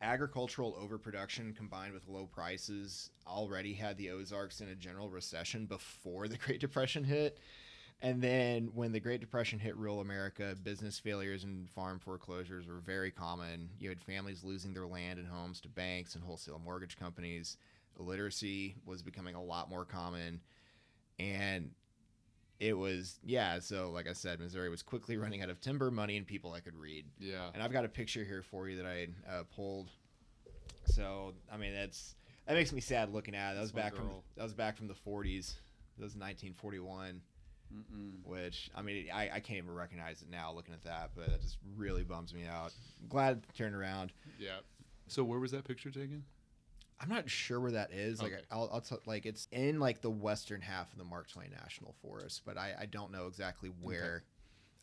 Agricultural overproduction combined with low prices already had the Ozarks in a general recession before the Great Depression hit. And then when the Great Depression hit rural America, business failures and farm foreclosures were very common. You had families losing their land and homes to banks and wholesale mortgage companies. Illiteracy was becoming a lot more common. And it was, yeah, so like I said, Missouri was quickly running out of timber, money, and people i could read. Yeah. And I've got a picture here for you that I uh, pulled. So I mean that's that makes me sad looking at it. That was back from that was back from the 40s. That was 1941, Mm-mm. which I mean I, I can't even recognize it now looking at that, but that just really bums me out. glad it turned around. Yeah. So where was that picture taken? I'm not sure where that is. Like Okay. I'll, I'll t- like it's in like the western half of the Mark Twain National Forest, but I, I don't know exactly where.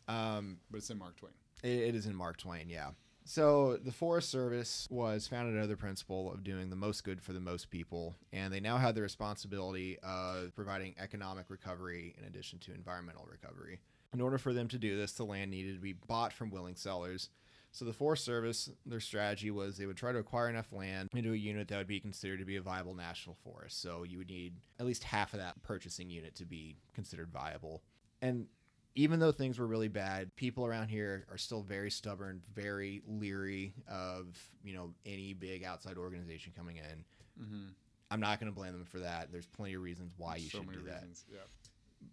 Um, But it's in Mark Twain. It, it is in Mark Twain, yeah. So the Forest Service was founded under the principle of doing the most good for the most people, and they now have the responsibility of providing economic recovery in addition to environmental recovery. In order for them to do this, the land needed to be bought from willing sellers. So the Forest Service, their strategy was they would try to acquire enough land into a unit that would be considered to be a viable national forest. So you would need at least half of that purchasing unit to be considered viable. And even though things were really bad, people around here are still very stubborn, very leery of, you know, any big outside organization coming in. Mm-hmm. I'm not going to blame them for that. There's plenty of reasons why you so should do that. reasons. Yeah.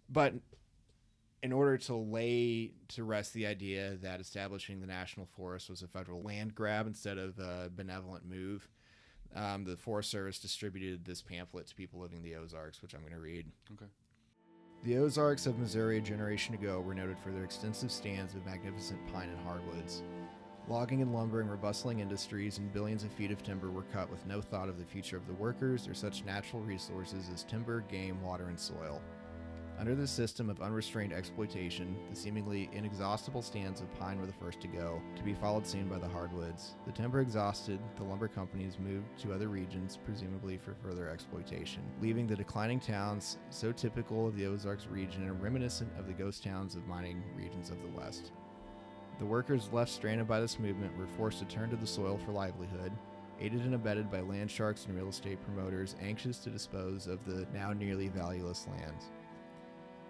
But in order to lay to rest the idea that establishing the national forest was a federal land grab instead of a benevolent move, um, the Forest Service distributed this pamphlet to people living in the Ozarks, which I'm going to read. Okay. The Ozarks of Missouri a generation ago were noted for their extensive stands of magnificent pine and hardwoods. Logging and lumbering were bustling industries, and billions of feet of timber were cut with no thought of the future of the workers or such natural resources as timber, game, water, and soil. Under this system of unrestrained exploitation, the seemingly inexhaustible stands of pine were the first to go, to be followed soon by the hardwoods. The timber exhausted, the lumber companies moved to other regions, presumably for further exploitation, leaving the declining towns so typical of the Ozarks region and reminiscent of the ghost towns of mining regions of the West. The workers left stranded by this movement were forced to turn to the soil for livelihood, aided and abetted by land sharks and real estate promoters anxious to dispose of the now nearly valueless lands.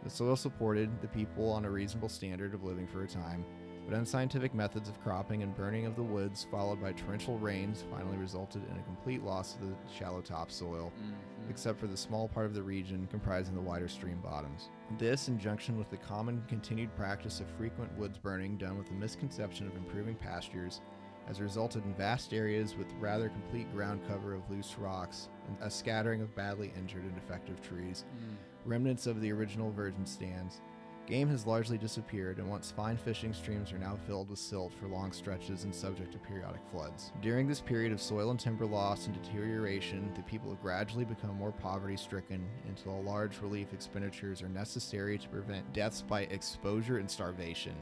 The soil supported the people on a reasonable standard of living for a time, but unscientific methods of cropping and burning of the woods, followed by torrential rains, finally resulted in a complete loss of the shallow topsoil, mm-hmm. except for the small part of the region comprising the wider stream bottoms. This, in junction with the common continued practice of frequent woods burning done with the misconception of improving pastures, has resulted in vast areas with rather complete ground cover of loose rocks and a scattering of badly injured and defective trees, hmm. remnants of the original virgin stands. Game has largely disappeared, and once fine fishing streams are now filled with silt for long stretches and subject to periodic floods. During this period of soil and timber loss and deterioration, the people have gradually become more poverty stricken until large relief expenditures are necessary to prevent deaths by exposure and starvation.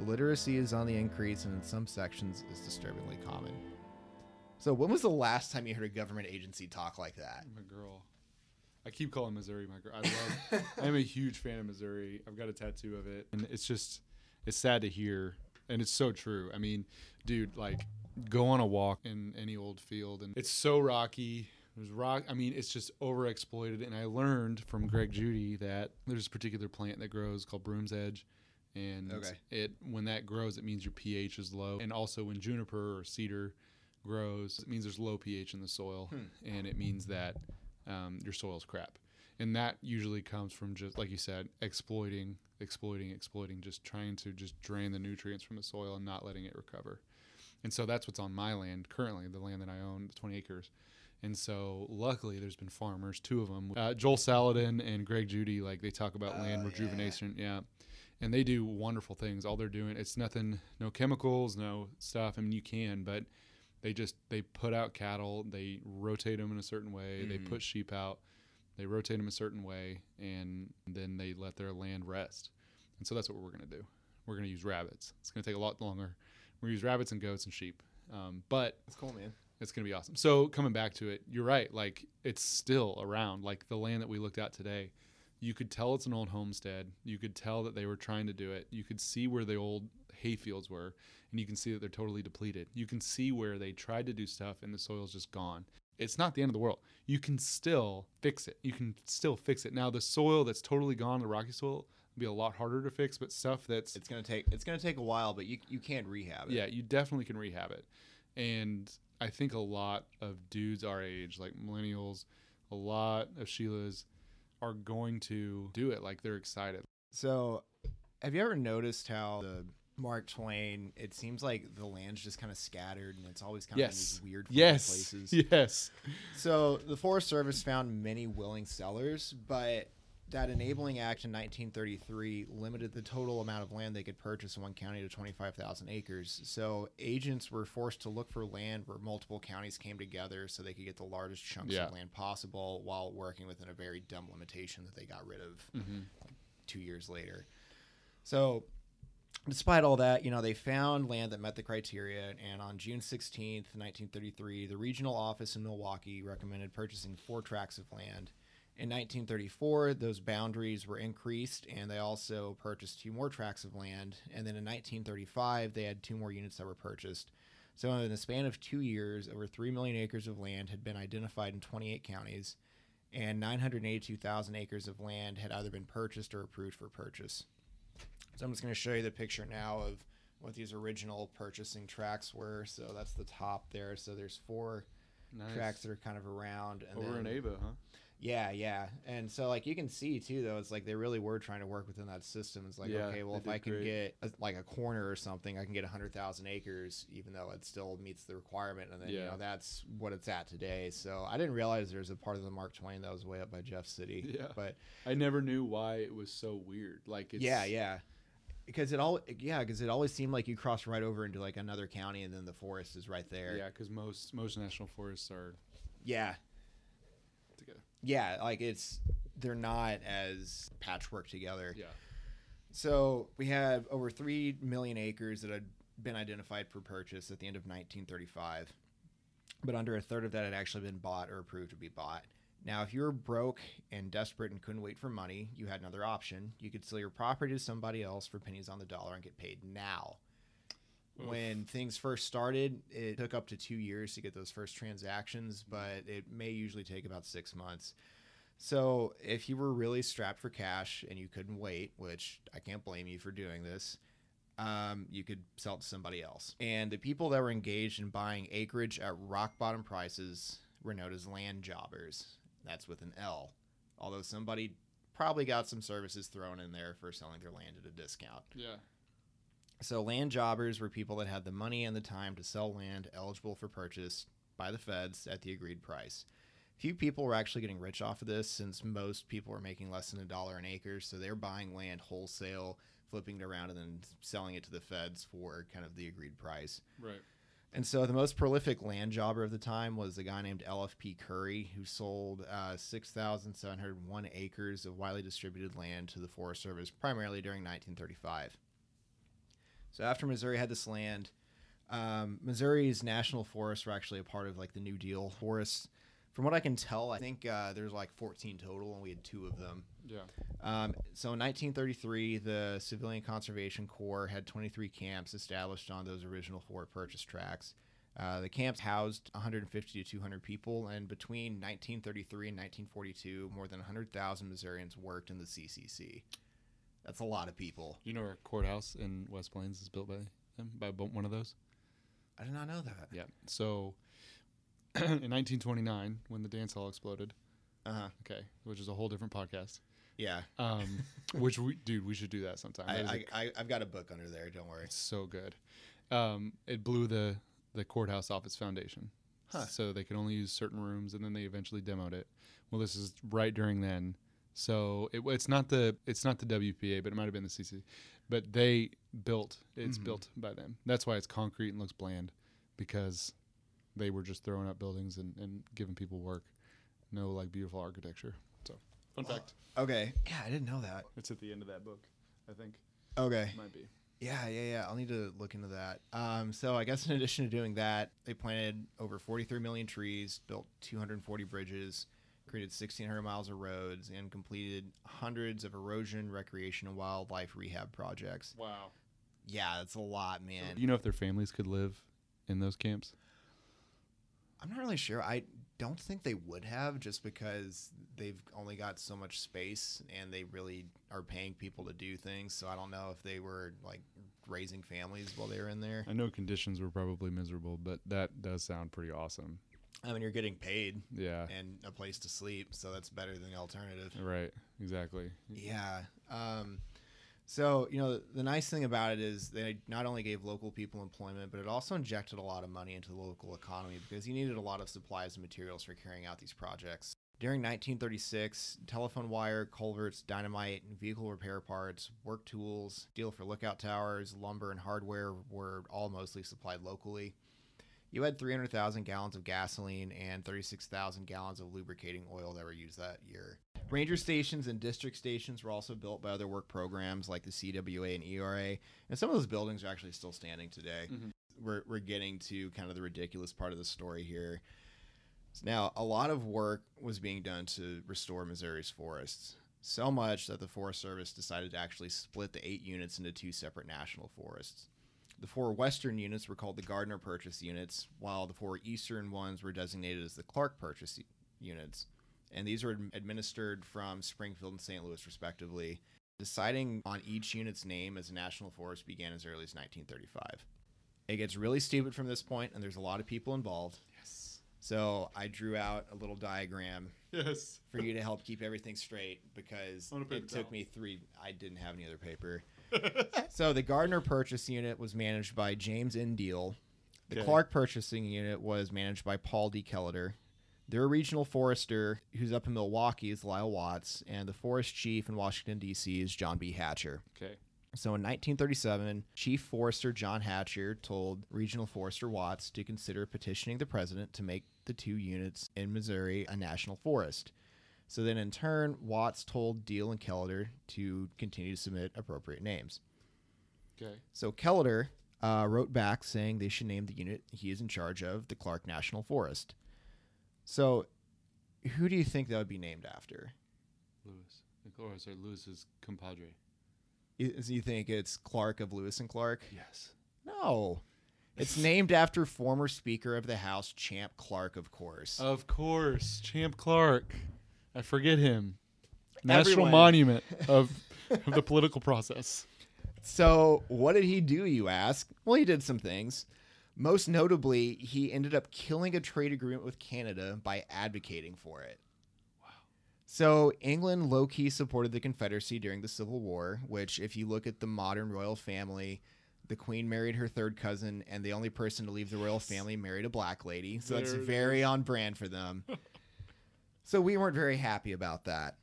Illiteracy is on the increase, and in some sections is disturbingly common. So, when was the last time you heard a government agency talk like that? My girl. I keep calling Missouri my girl. I love. I'm a huge fan of Missouri. I've got a tattoo of it, and it's just, it's sad to hear, and it's so true. I mean, dude, like, go on a walk in any old field, and it's so rocky. There's rock. I mean, it's just overexploited. And I learned from Greg Judy that there's a particular plant that grows called broomsedge, and Okay. it when that grows, it means your pH is low. And also when juniper or cedar grows, it means there's low pH in the soil, and it means that um, your soil's crap. And that usually comes from just like you said, exploiting, exploiting, exploiting, just trying to just drain the nutrients from the soil and not letting it recover. And so that's what's on my land currently, the land that I own, the 20 acres. And so luckily there's been farmers, two of them, uh, Joel Salatin and Greg Judy, like they talk about land rejuvenation. Yeah. And they do wonderful things. All they're doing, it's nothing, no chemicals, no stuff. I mean, you can, but they just, they put out cattle, they rotate them in a certain way, they put sheep out, they rotate them a certain way, and then they let their land rest. And so that's what we're going to do. We're going to use rabbits. It's going to take a lot longer. We're going to use rabbits and goats and sheep. Um, but it's cool, man. it's going to be awesome. So coming back to it, you're right. Like it's still around. Like the land that we looked at today, you could tell it's an old homestead. You could tell that they were trying to do it. You could see where the old hayfields were, and you can see that they're totally depleted. You can see where they tried to do stuff and the soil's just gone. It's not the end of the world. You can still fix it. You can still fix it. Now the soil that's totally gone, the rocky soil, be a lot harder to fix. But stuff that's It's gonna take it's gonna take a while, but you you can rehab it. yeah, you definitely can rehab it. And I think a lot of dudes our age, like millennials, a lot of Sheilas are going to do it. Like they're excited. So, have you ever noticed how the Mark Twain? It seems like the land's just kind of scattered, and it's always kind of these weird Yes. places. Yes. So the Forest Service found many willing sellers, but that enabling act in 1933 limited the total amount of land they could purchase in one county to 25,000 acres. So agents were forced to look for land where multiple counties came together so they could get the largest chunks Yeah. of land possible while working within a very dumb limitation that they got rid of Mm-hmm. like, two years later. So despite all that, you know, they found land that met the criteria, and on June 16th, 1933, the regional office in Milwaukee recommended purchasing four tracts of land. In 1934, those boundaries were increased, and they also purchased two more tracts of land. And then in 1935, they had two more units that were purchased. So, in the span of two years, over 3 million acres of land had been identified in 28 counties, and 982,000 acres of land had either been purchased or approved for purchase. So I'm just going to show you the picture now of what these original purchasing tracks were. So that's the top there. So there's four Nice. tracks that are kind of around. And Over then, in Ava, huh? Yeah, yeah. And so like you can see too though, it's like they really were trying to work within that system. It's like Yeah, okay, well if I can great. get a, like a corner or something, I can get hundred thousand acres, even though it still meets the requirement. And then you know that's what it's at today. So I didn't realize there's a part of the Mark Twain that was way up by Jeff City. Yeah. But I never knew why it was so weird. Like it's yeah, yeah. Because it all, yeah, because it always seemed like you cross right over into like another county, and then the forest is right there. Yeah, because most most national forests are yeah. Yeah. Like it's they're not as patchwork together. Yeah. So we have over three million acres that had been identified for purchase at the end of 1935, but under a third of that had actually been bought or approved to be bought. Now, if you were broke and desperate and couldn't wait for money, you had another option. You could sell your property to somebody else for pennies on the dollar and get paid now. When things first started, it took up to two years to get those first transactions, but it may usually take about six months. So if you were really strapped for cash and you couldn't wait, which I can't blame you for doing this, um, you could sell it to somebody else. And the people that were engaged in buying acreage at rock bottom prices were known as land jobbers. That's with an L. Although somebody probably got some services thrown in there for selling their land at a discount. Yeah. So land jobbers were people that had the money and the time to sell land eligible for purchase by the feds at the agreed price. Few people were actually getting rich off of this since most people were making less than a dollar an acre, so they're buying land wholesale, flipping it around and then selling it to the feds for kind of the agreed price. Right. And so the most prolific land jobber of the time was a guy named LFP Curry, who sold uh, 6,701 acres of widely distributed land to the Forest Service primarily during 1935. So after Missouri had this land, um, Missouri's national forests were actually a part of like the New Deal forests. From what I can tell, I think uh, there's like 14 total, and we had two of them. Yeah. Um, so in 1933, the Civilian Conservation Corps had 23 camps established on those original four purchase tracks. Uh, the camps housed 150 to 200 people, and between 1933 and 1942, more than 100,000 Missourians worked in the CCC. That's a lot of people. You know our courthouse in West Plains is built by them, by one of those? I did not know that. Yeah. So in 1929, when the dance hall exploded, Uh huh. okay, which is a whole different podcast, Yeah. um, which we, dude, we should do that sometime. I, That is a- I, I, I've got a book under there. Don't worry. It's so good. Um, it blew the the courthouse off its foundation, Huh. so they could only use certain rooms, and then they eventually demoed it. Well, this is right during then, so it, it's not the it's not the WPA, but it might have been the CC. But they built it's Mhm. built by them. That's why it's concrete and looks bland, because they were just throwing up buildings and, and giving people work. No like beautiful architecture. So fun fact. Okay. Yeah, I didn't know that. It's at the end of that book, I think. Okay. Might be. Yeah, yeah, yeah. I'll need to look into that. Um, so I guess in addition to doing that, they planted over 43 million trees, built 240 bridges, created 1,600 miles of roads, and completed hundreds of erosion, recreation, and wildlife rehab projects. Wow. Yeah, that's a lot, man. You know if their families could live in those camps? I'm not really sure. I don't think they would have just because they've only got so much space and they really are paying people to do things. So I don't know if they were like raising families while they were in there. I know conditions were probably miserable, but that does sound pretty awesome. I mean, you're getting paid Yeah. and a place to sleep, so that's better than the alternative. Right. Exactly. Yeah. Um, so you know, the nice thing about it is they not only gave local people employment, but it also injected a lot of money into the local economy because you needed a lot of supplies and materials for carrying out these projects. During 1936, telephone wire, culverts, dynamite, vehicle repair parts, work tools, steel for lookout towers, lumber, and hardware were all mostly supplied locally. You had 300,000 gallons of gasoline and 36,000 gallons of lubricating oil that were used that year. Ranger stations and district stations were also built by other work programs like the CWA and ERA, and some of those buildings are actually still standing today. Mhm. We're, we're getting to kind of the ridiculous part of the story here. Now, a lot of work was being done to restore Missouri's forests, so much that the Forest Service decided to actually split the eight units into two separate national forests. The four western units were called the Gardner Purchase units, while the four eastern ones were designated as the Clark Purchase units. And these were administered from Springfield and St. Louis, respectively. Deciding on each unit's name as a national forest began as early as 1935. It gets really stupid from this point, and there's a lot of people involved. Yes. So I drew out a little diagram Yes. for you to help keep everything straight because On a paper it took towel. me three. I didn't have any other paper. so the Gardner Purchase Unit was managed by James N. Deal. The Okay. Clark Purchasing Unit was managed by Paul D. Kelliter. Their regional forester, who's up in Milwaukee, is Lyle Watts, and the forest chief in Washington, D.C. is John B. Hatcher. okay. So in 1937, Chief Forester John Hatcher told Regional Forester Watts to consider petitioning the president to make the two units in Missouri a national forest. So then, in turn, Watts told Deal and Kelliter to continue to submit appropriate names. Okay. So Kelliter uh, wrote back saying they should name the unit he is in charge of the Clark National Forest. So, who do you think that would be named after? Lewis. Or sorry, Lewis's compadre. You you think it's Clark of Lewis and Clark? Yes. No. It's named after former Speaker of the House, Champ Clark, of course. Of course, Champ Clark. I forget him. National Everyone. monument of of the political process. So, what did he do, you ask? Well, he did some things. Most notably, he ended up killing a trade agreement with Canada by advocating for it. Wow. So, England low key supported the Confederacy during the Civil War, which, if you look at the modern royal family, the Queen married her third cousin, and the only person to leave the royal family married a black lady. So, that's There it very on brand for them. so, we weren't very happy about that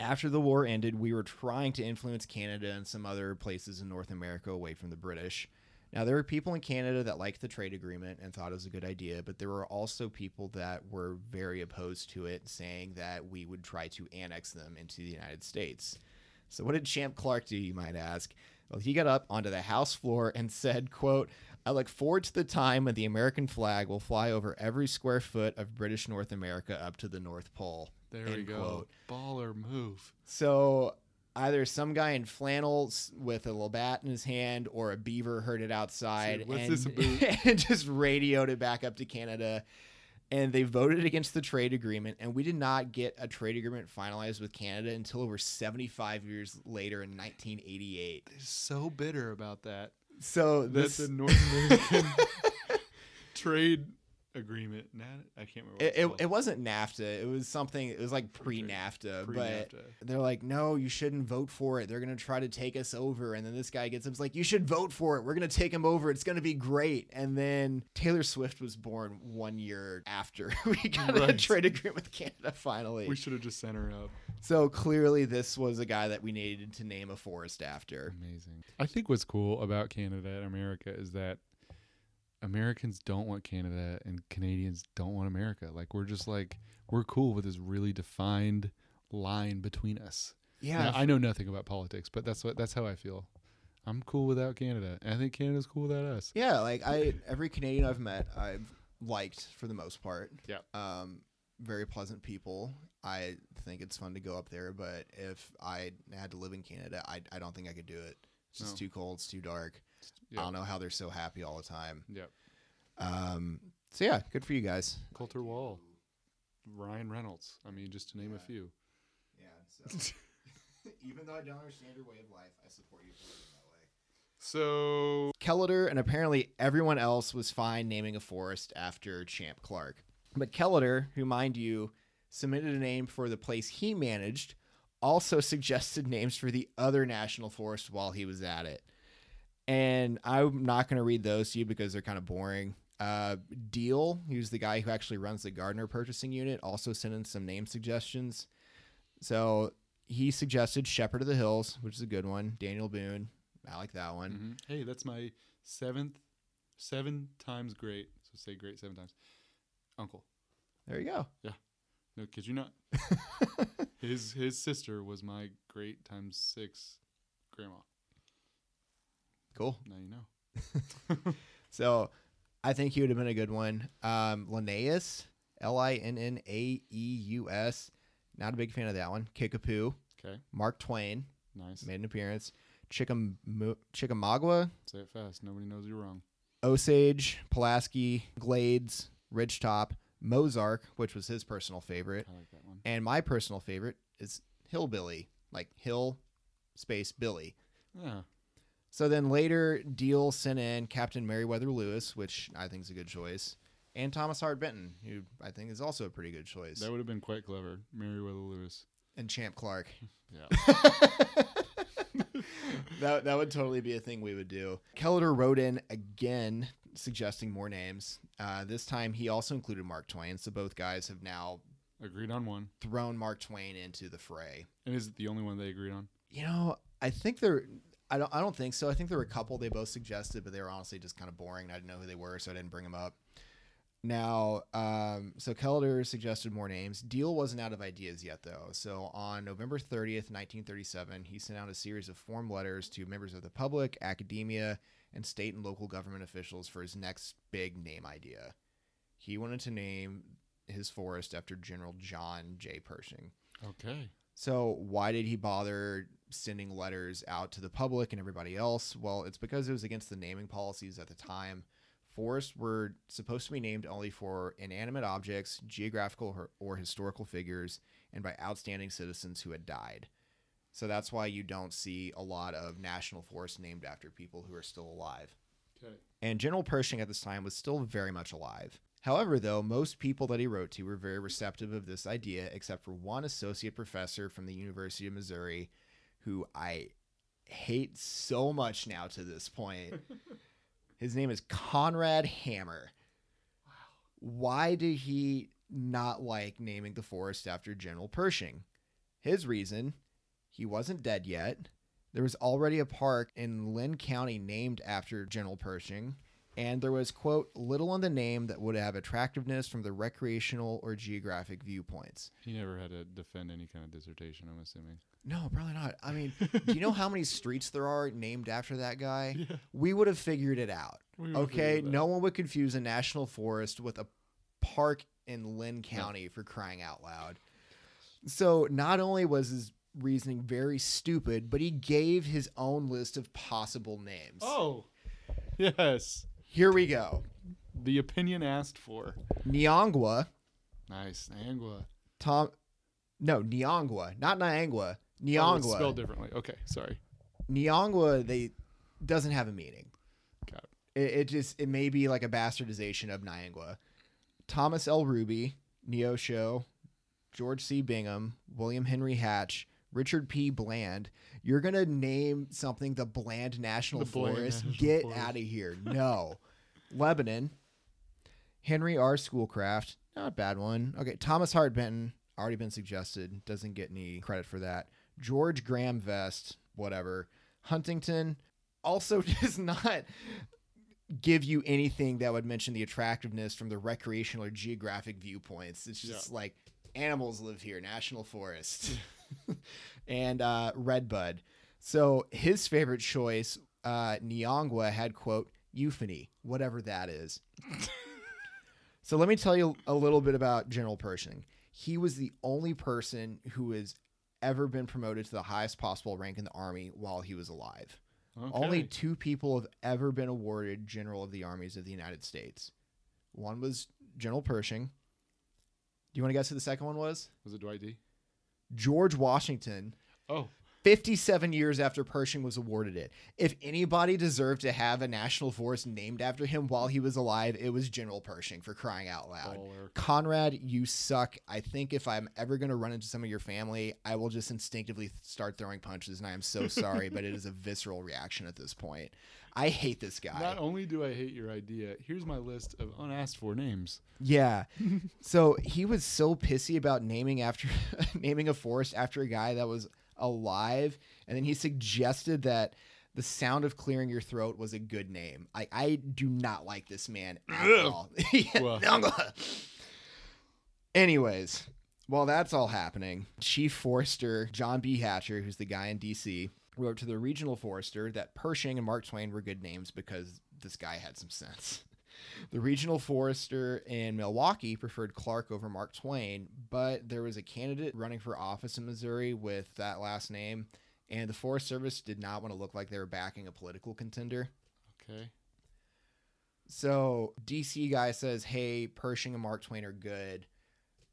after the war ended, we were trying to influence Canada and some other places in North America away from the British. Now, there were people in Canada that liked the trade agreement and thought it was a good idea, but there were also people that were very opposed to it, saying that we would try to annex them into the United States. So, what did Champ Clark do, you might ask? Well, he got up onto the House floor and said, quote, I look forward to the time when the American flag will fly over every square foot of British North America up to the North Pole. There we go. quote. Baller move. So either some guy in flannels with a Labatt in his hand or a beaver heard it outside Said, "What's and, and just radioed it back up to Canada. And they voted against the trade agreement, and we did not get a trade agreement finalized with Canada until over 75 years later in 1988. They're so bitter about that. So That's this a North American trade agreement. Nah, I can't remember. What it, it's it, it wasn't NAFTA. It was something. It was like pre-NAFTA, but Pre-NAFTA. they're like, no, you shouldn't vote for it. They're gonna try to take us over. And then this guy gets up, he's like, you should vote for it. We're gonna take him over. It's gonna be great. And then Taylor Swift was born one year after we got a trade agreement with Canada finally. we should have just sent her up. so clearly, this was a guy that we needed to name a forest after. Amazing. I think what's cool about Canada and America is that Americans don't want Canada and Canadians don't want America. Like we're just like we're cool with this really defined line between us. Yeah, Now, I know nothing about politics, but that's what that's how I feel. I'm cool without Canada. And I think Canada's cool without us. Yeah, like I every Canadian I've met, I've liked for the most part. Yeah. Um, very pleasant people. I think it's fun to go up there, but if I had to live in Canada, I I don't think I could do it. It's just No. too cold. It's too dark. I don't know how they're so happy all the time. Yeah. Um, so yeah, good for you guys. Colter Wall. Ryan Reynolds. I mean, just to name a few. Yeah. So even though I don't understand your way of life, I support you for living that way. So Kelliter and apparently everyone else was fine naming a forest after Champ Clark. But Kelliter, who mind you submitted a name for the place he managed, also suggested names for the other national forest while he was at it. And I'm not going to read those to you because they're kind of boring. Uh, Deal, who's the guy who actually runs the Gardner purchasing unit, also sent in some name suggestions. So he suggested Shepherd of the Hills, which is a good one. Daniel Boone, I like that one. mhm. hey, that's my seventh, seven times great. So say great seven times. Uncle. There you go. Yeah. No, kid you not. his his sister was my great times six grandma. Cool. Now you know. So I think he would have been a good one. Um, Linnaeus, L I N N A E U S. Not a big fan of that one. Kickapoo. Okay, Mark Twain nice. made an appearance. Chickam- Chickamauga, Say it fast. Nobody knows you're wrong. Osage, Pulaski, Glades, Ridgetop, Mozark, which was his personal favorite, I like that one. and my personal favorite is Hillbilly, like Hill space Billy. Yeah. So then later, Deal sent in Captain Meriwether Lewis, which I think is a good choice, and Thomas Hart Benton, who I think is also a pretty good choice, That would have been quite clever. Meriwether Lewis. and Champ Clark. Yeah. that that would totally be a thing we would do. Kelliter wrote in again, suggesting more names. Uh, this time, he also included Mark Twain. So both guys have now agreed on one. thrown Mark Twain into the fray. And is it the only one they agreed on? You know, I think there. I don't. I don't think so. I think there were a couple they both suggested, but they were honestly just kind of boring. I didn't know who they were, so I didn't bring them up. Now, um, so Kelliter suggested more names. Deal wasn't out of ideas yet, though. So on November 30th, 1937, he sent out a series of form letters to members of the public, academia, and state and local government officials for his next big name idea. He wanted to name his forest after General John J. Pershing. Okay. So why did he bother sending letters out to the public and everybody else? Well, it's because it was against the naming policies at the time. Forests were supposed to be named only for inanimate objects, geographical or, or historical figures, and by outstanding citizens who had died. So that's why you don't see a lot of national forests named after people who are still alive. Okay. And General Pershing at this time was still very much alive. However, though, most people that he wrote to were very receptive of this idea, except for one associate professor from the University of Missouri, who I hate so much now to this point. His name is Conrad Hammer. Wow. Why did he not like naming the forest after General Pershing? His reason he wasn't dead yet. There was already a park in Linn County named after General Pershing, and there was, quote, little in the name that would have attractiveness from the recreational or geographic viewpoints. He never had to defend any kind of dissertation, I'm assuming. No, probably not. I mean, do you know how many streets there are named after that guy? We would have figured it out. We would have Okay, it no one would confuse a national forest with a park in Linn County for crying out loud. So, not only was his reasoning very stupid, but he gave his own list of possible names. Oh, yes. Here we go. The opinion asked for. Nyangwa, Nice. Niangua. Tom No, Nyangwa, not Nyangwa. Oh, it's Nyangwa. spelled differently. Okay, sorry. Nyangwa they doesn't have a meaning. Got it. It, it just it may be like a bastardization of Nyangwa. Thomas L. Rubey, Neosho, George C. Bingham, William Henry Hatch, Richard P. Bland. You're gonna name something the Bland National The Bland Forest? National Get Forest. out of here! No, Lebanon. Henry R. Schoolcraft, not a bad one. Okay, Thomas Hart Benton, already been suggested, doesn't get any credit for that. George Graham Vest, whatever. Huntington also does not give you anything that would mention the attractiveness from the recreational or geographic viewpoints. It's just like animals live here, national forest, and uh, redbud. So his favorite choice, uh, Nyangwa, had quote euphony, whatever that is. so let me tell you a little bit about General Pershing. He was the only person who has ever been promoted to the highest possible rank in the army while he was alive. Okay. Only two people have ever been awarded General of the Armies of the United States. One was General Pershing. Do you want to guess who the second one was? Was it Dwight D? George Washington, Oh, 57 years after Pershing was awarded it. If anybody deserved to have a national forest named after him while he was alive, it was General Pershing for crying out loud. baller. Conrad, you suck. I think if I'm ever going to run into some of your family, I will just instinctively start throwing punches, and I am so sorry, but it is a visceral reaction at this point. I hate this guy. Not only do I hate your idea, here's my list of unasked for names. Yeah. so he was so pissy about naming after naming a forest after a guy that was alive, and then he suggested that the sound of clearing your throat was a good name. I I do not like this man at all. Anyways, while that's all happening, Chief Forester John B. Hatcher, who's the guy in D.C., wrote to the regional forester that Pershing and Mark Twain were good names because this guy had some sense. The regional forester in Milwaukee preferred Clark over Mark Twain, but there was a candidate running for office in Missouri with that last name, and the Forest Service did not want to look like they were backing a political contender. Okay. So DC guy says, "Hey, Pershing and Mark Twain are good."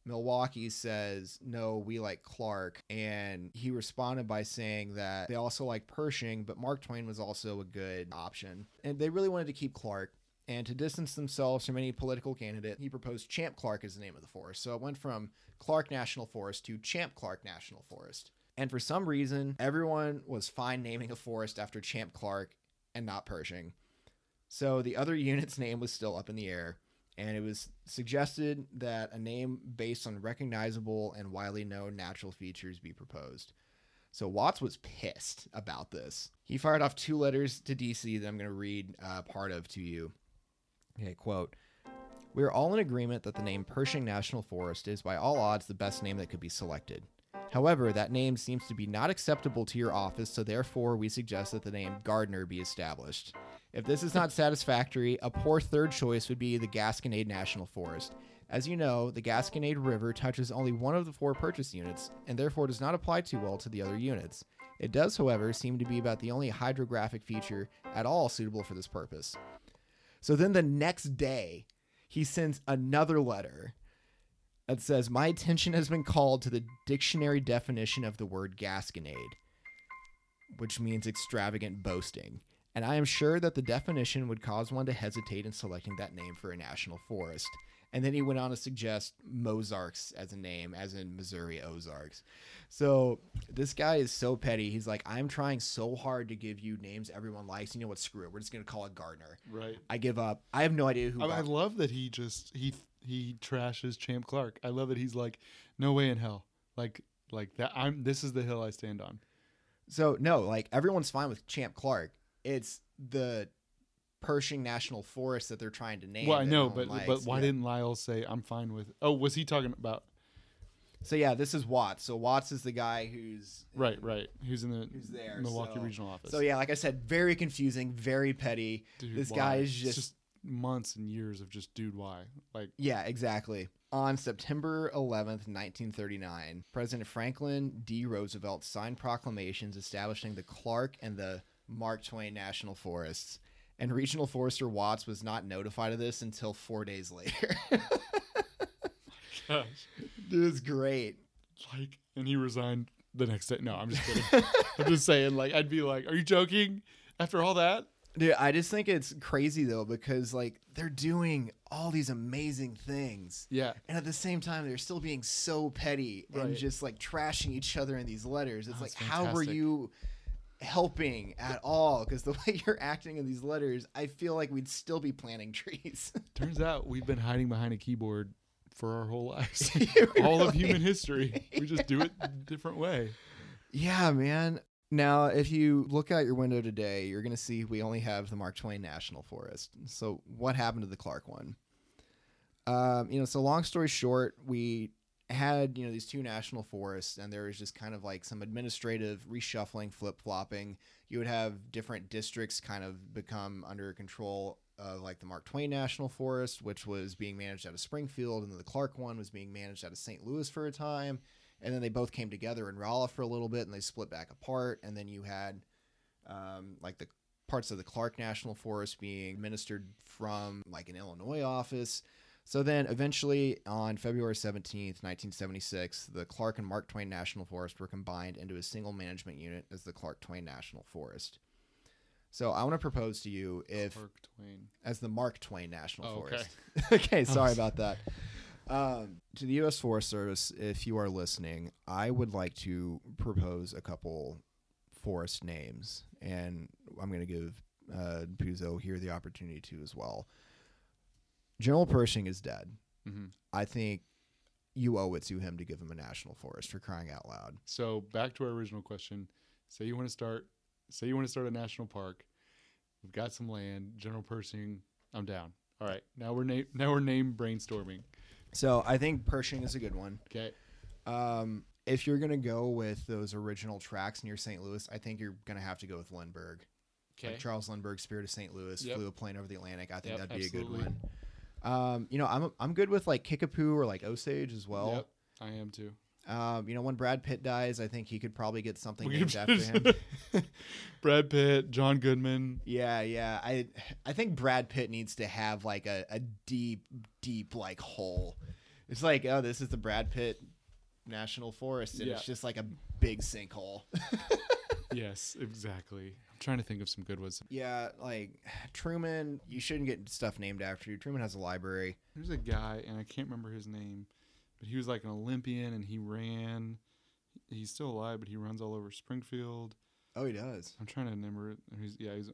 Milwaukee says, "No, we like Clark." And he responded by saying that they also like Pershing, but Mark Twain was also a good option. And they really wanted to keep Clark. And to distance themselves from any political candidate, he proposed Champ Clark as the name of the forest. So it went from Clark National Forest to Champ Clark National Forest. And for some reason, everyone was fine naming a forest after Champ Clark and not Pershing. So the other unit's name was still up in the air, and it was suggested that a name based on recognizable and widely known natural features be proposed. So Watts was pissed about this. He fired off two letters to DC that I'm going to read uh, part of to you. Okay, quote. We are all in agreement that the name Pershing National Forest is by all odds the best name that could be selected. However, that name seems to be not acceptable to your office, so therefore we suggest that the name Gardner be established. If this is not satisfactory, a poor third choice would be the Gasconade National Forest. As you know, the Gasconade River touches only one of the four purchase units, and therefore does not apply too well to the other units. It does, however, seem to be about the only hydrographic feature at all suitable for this purpose. So then the next day, he sends another letter that says, My attention has been called to the dictionary definition of the word gasconade, which means extravagant boasting. And I am sure that the definition would cause one to hesitate in selecting that name for a national forest. And then he went on to suggest Mozarks as a name, as in Missouri Ozarks. So this guy is so petty. He's like, I'm trying so hard to give you names everyone likes. You know what? Screw it. We're just gonna call it Gardner. Right. I give up. I have no idea who. I, I love that he just he he trashes Champ Clark. I love that he's like, no way in hell. Like like that. I'm. This is the hill I stand on. So no, like everyone's fine with Champ Clark. It's the Pershing National Forest that they're trying to name. well, I know, but likes. but why Yeah. didn't Lyle say I'm fine with? Oh, was he talking about? So yeah, this is Watts. So Watts is the guy who's Right, right. Who's in the Who's there, Milwaukee so- regional office? So yeah, like I said, very confusing, very petty. Dude, this why? guy is It's just, months and years of just dude. Why? Like yeah, exactly. On September 11th, 1939, President Franklin D. Roosevelt signed proclamations establishing the Clark and the Mark Twain National Forests. And Regional Forester Watts was not notified of this until four days later. gosh, Dude, it's great. like, and he resigned the next day. No, I'm just kidding. I'm just saying. Like, I'd be like, are you joking? After all that, Dude, I just think it's crazy though because like they're doing all these amazing things. yeah. And at the same time, they're still being so petty and just like trashing each other in these letters. It's Oh, like, how were you helping at all? Because the way you're acting in these letters, I feel like we'd still be planting trees. Turns out we've been hiding behind a keyboard for our whole lives. All of human history. We just do it a different way. yeah, man. Now, if you look out your window today, you're going to see we only have the Mark Twain National Forest. So, what happened to the Clark one? Um, you know, so long story short, we had you know these two national forests, and there was just kind of like some administrative reshuffling, flip flopping. You would have different districts kind of become under control of like the Mark Twain National Forest, which was being managed out of Springfield, and the Clark one was being managed out of St. Louis for a time, and then they both came together in Rolla for a little bit, and they split back apart, and then you had um, like the parts of the Clark National Forest being administered from like an Illinois office. So then eventually on February 17th, 1976, the Clark and Mark Twain National Forest were combined into a single management unit as the Clark Twain National Forest. So I want to propose to you if as the Mark Twain National Oh, okay. Forest. okay, sorry about that. Um, to the U.S. Forest Service, if you are listening, I would like to propose a couple forest names, and I'm going to give uh, Puzzo here the opportunity to as well. General Pershing is dead. hmm I think you owe it to him to give him a national forest for crying out loud. So back to our original question. Say you want to start. Say you want to start a national park. We've got some land. General Pershing. I'm down. All right. Now we're name. Now we're name brainstorming. So I think Pershing is a good one. Okay. Um, if you're gonna go with those original tracks near St. Louis, I think you're gonna have to go with Lindbergh. Okay. Like Charles Lindbergh, Spirit of St. Louis, Yep. flew a plane over the Atlantic. I think Yep, that'd be a good one. Um, you know, I'm I'm good with like Kickapoo or like Osage as well. Yep. I am too. Um, you know, when Brad Pitt dies, I think he could probably get something named after him. Brad Pitt, John Goodman. Yeah, yeah. I I think Brad Pitt needs to have like a, a deep, deep like hole. It's like, oh, this is the Brad Pitt National Forest, and Yeah. it's just like a big sinkhole. yes, exactly. I'm trying to think of some good ones. yeah, like Truman, you shouldn't get stuff named after you. Truman has a library. There's a guy, and I can't remember his name, but he was like an Olympian, and he ran. He's still alive, but he runs all over Springfield. Oh, he does. I'm trying to remember it. He's yeah, he's an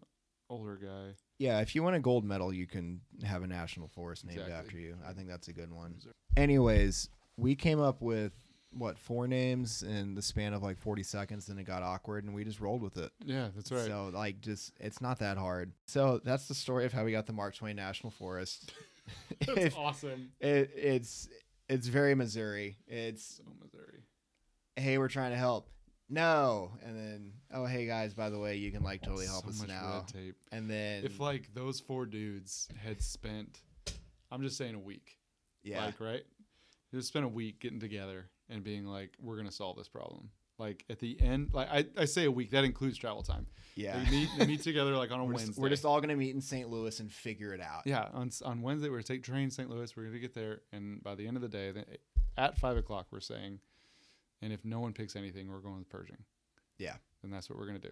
older guy. Yeah, if you win a gold medal, you can have a national forest named Exactly. after you. I think that's a good one. Anyways, we came up with what four names in the span of like 40 seconds, then it got awkward, and we just rolled with it. Yeah, that's right. So like just it's not that hard. So that's the story of how we got the Mark Twain National Forest. that's If- awesome. it, it's it's very Missouri. It's So Missouri. hey, we're trying to help. No, and then oh hey guys, by the way, you can like totally help so us much now. red tape. And then If like those four dudes had spent, I'm just saying a week, yeah, like right, they spent a week getting together and being like, we're gonna solve this problem. like at the end. Like I, I say a week that includes travel time. Yeah. They meet they meet together like on a we're, Wednesday. just, we're just all gonna meet in St. Louis and figure it out. yeah on on Wednesday we're gonna take train St. Louis. We're gonna get there, and by the end of the day, then at five o'clock we're saying, and if no one picks anything, we're going with Pershing. Yeah. and that's what we're gonna do.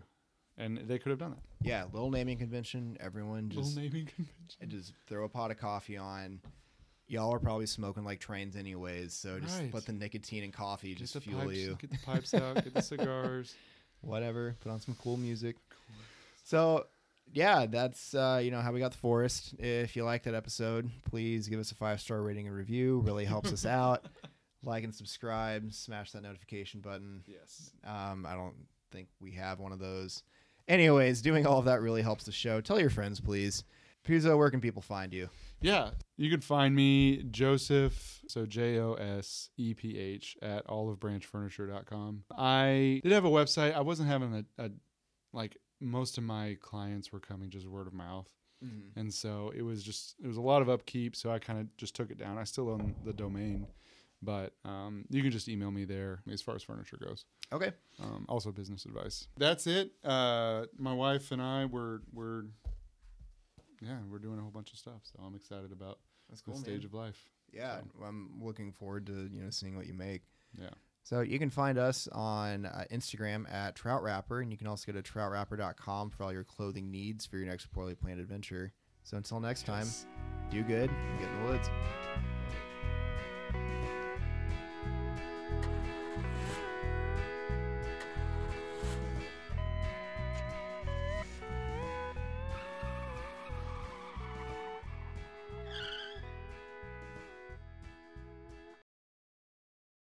And they could have done that. Yeah, little naming convention. Everyone just Little naming convention. just throw a pot of coffee on. Y'all are probably smoking like trains anyways, so just Right. let the nicotine and coffee Get just fuel pipes, you. get the pipes out, get the cigars. Whatever. Put on some cool music. So, yeah, that's uh, you know how we got the forest. If you like that episode, please give us a five star rating and review. Really helps us out. Like and subscribe. Smash that notification button. Yes. Um, I don't think we have one of those. Anyways, doing all of that really helps the show. Tell your friends, please. Puzzo, where can people find you? Yeah, you can find me Joseph, so J O S E P H at olivebranchfurniture.com. I did have a website. I wasn't having a, a like most of my clients were coming just word of mouth. And so it was just it was a lot of upkeep, so I kind of just took it down. I still own the domain, but um, you can just email me there as far as furniture goes. Okay. Um, also business advice. That's it. Uh, my wife and I were were yeah we're doing a whole bunch of stuff, so I'm excited about That's cool, stage man. of life. Yeah, So, I'm looking forward to you know seeing what you make. yeah. So you can find us on uh, Instagram at Trout Wrapper, and you can also go to troutwrapper.com for all your clothing needs for your next poorly planned adventure. So until next time, do good and get in the woods.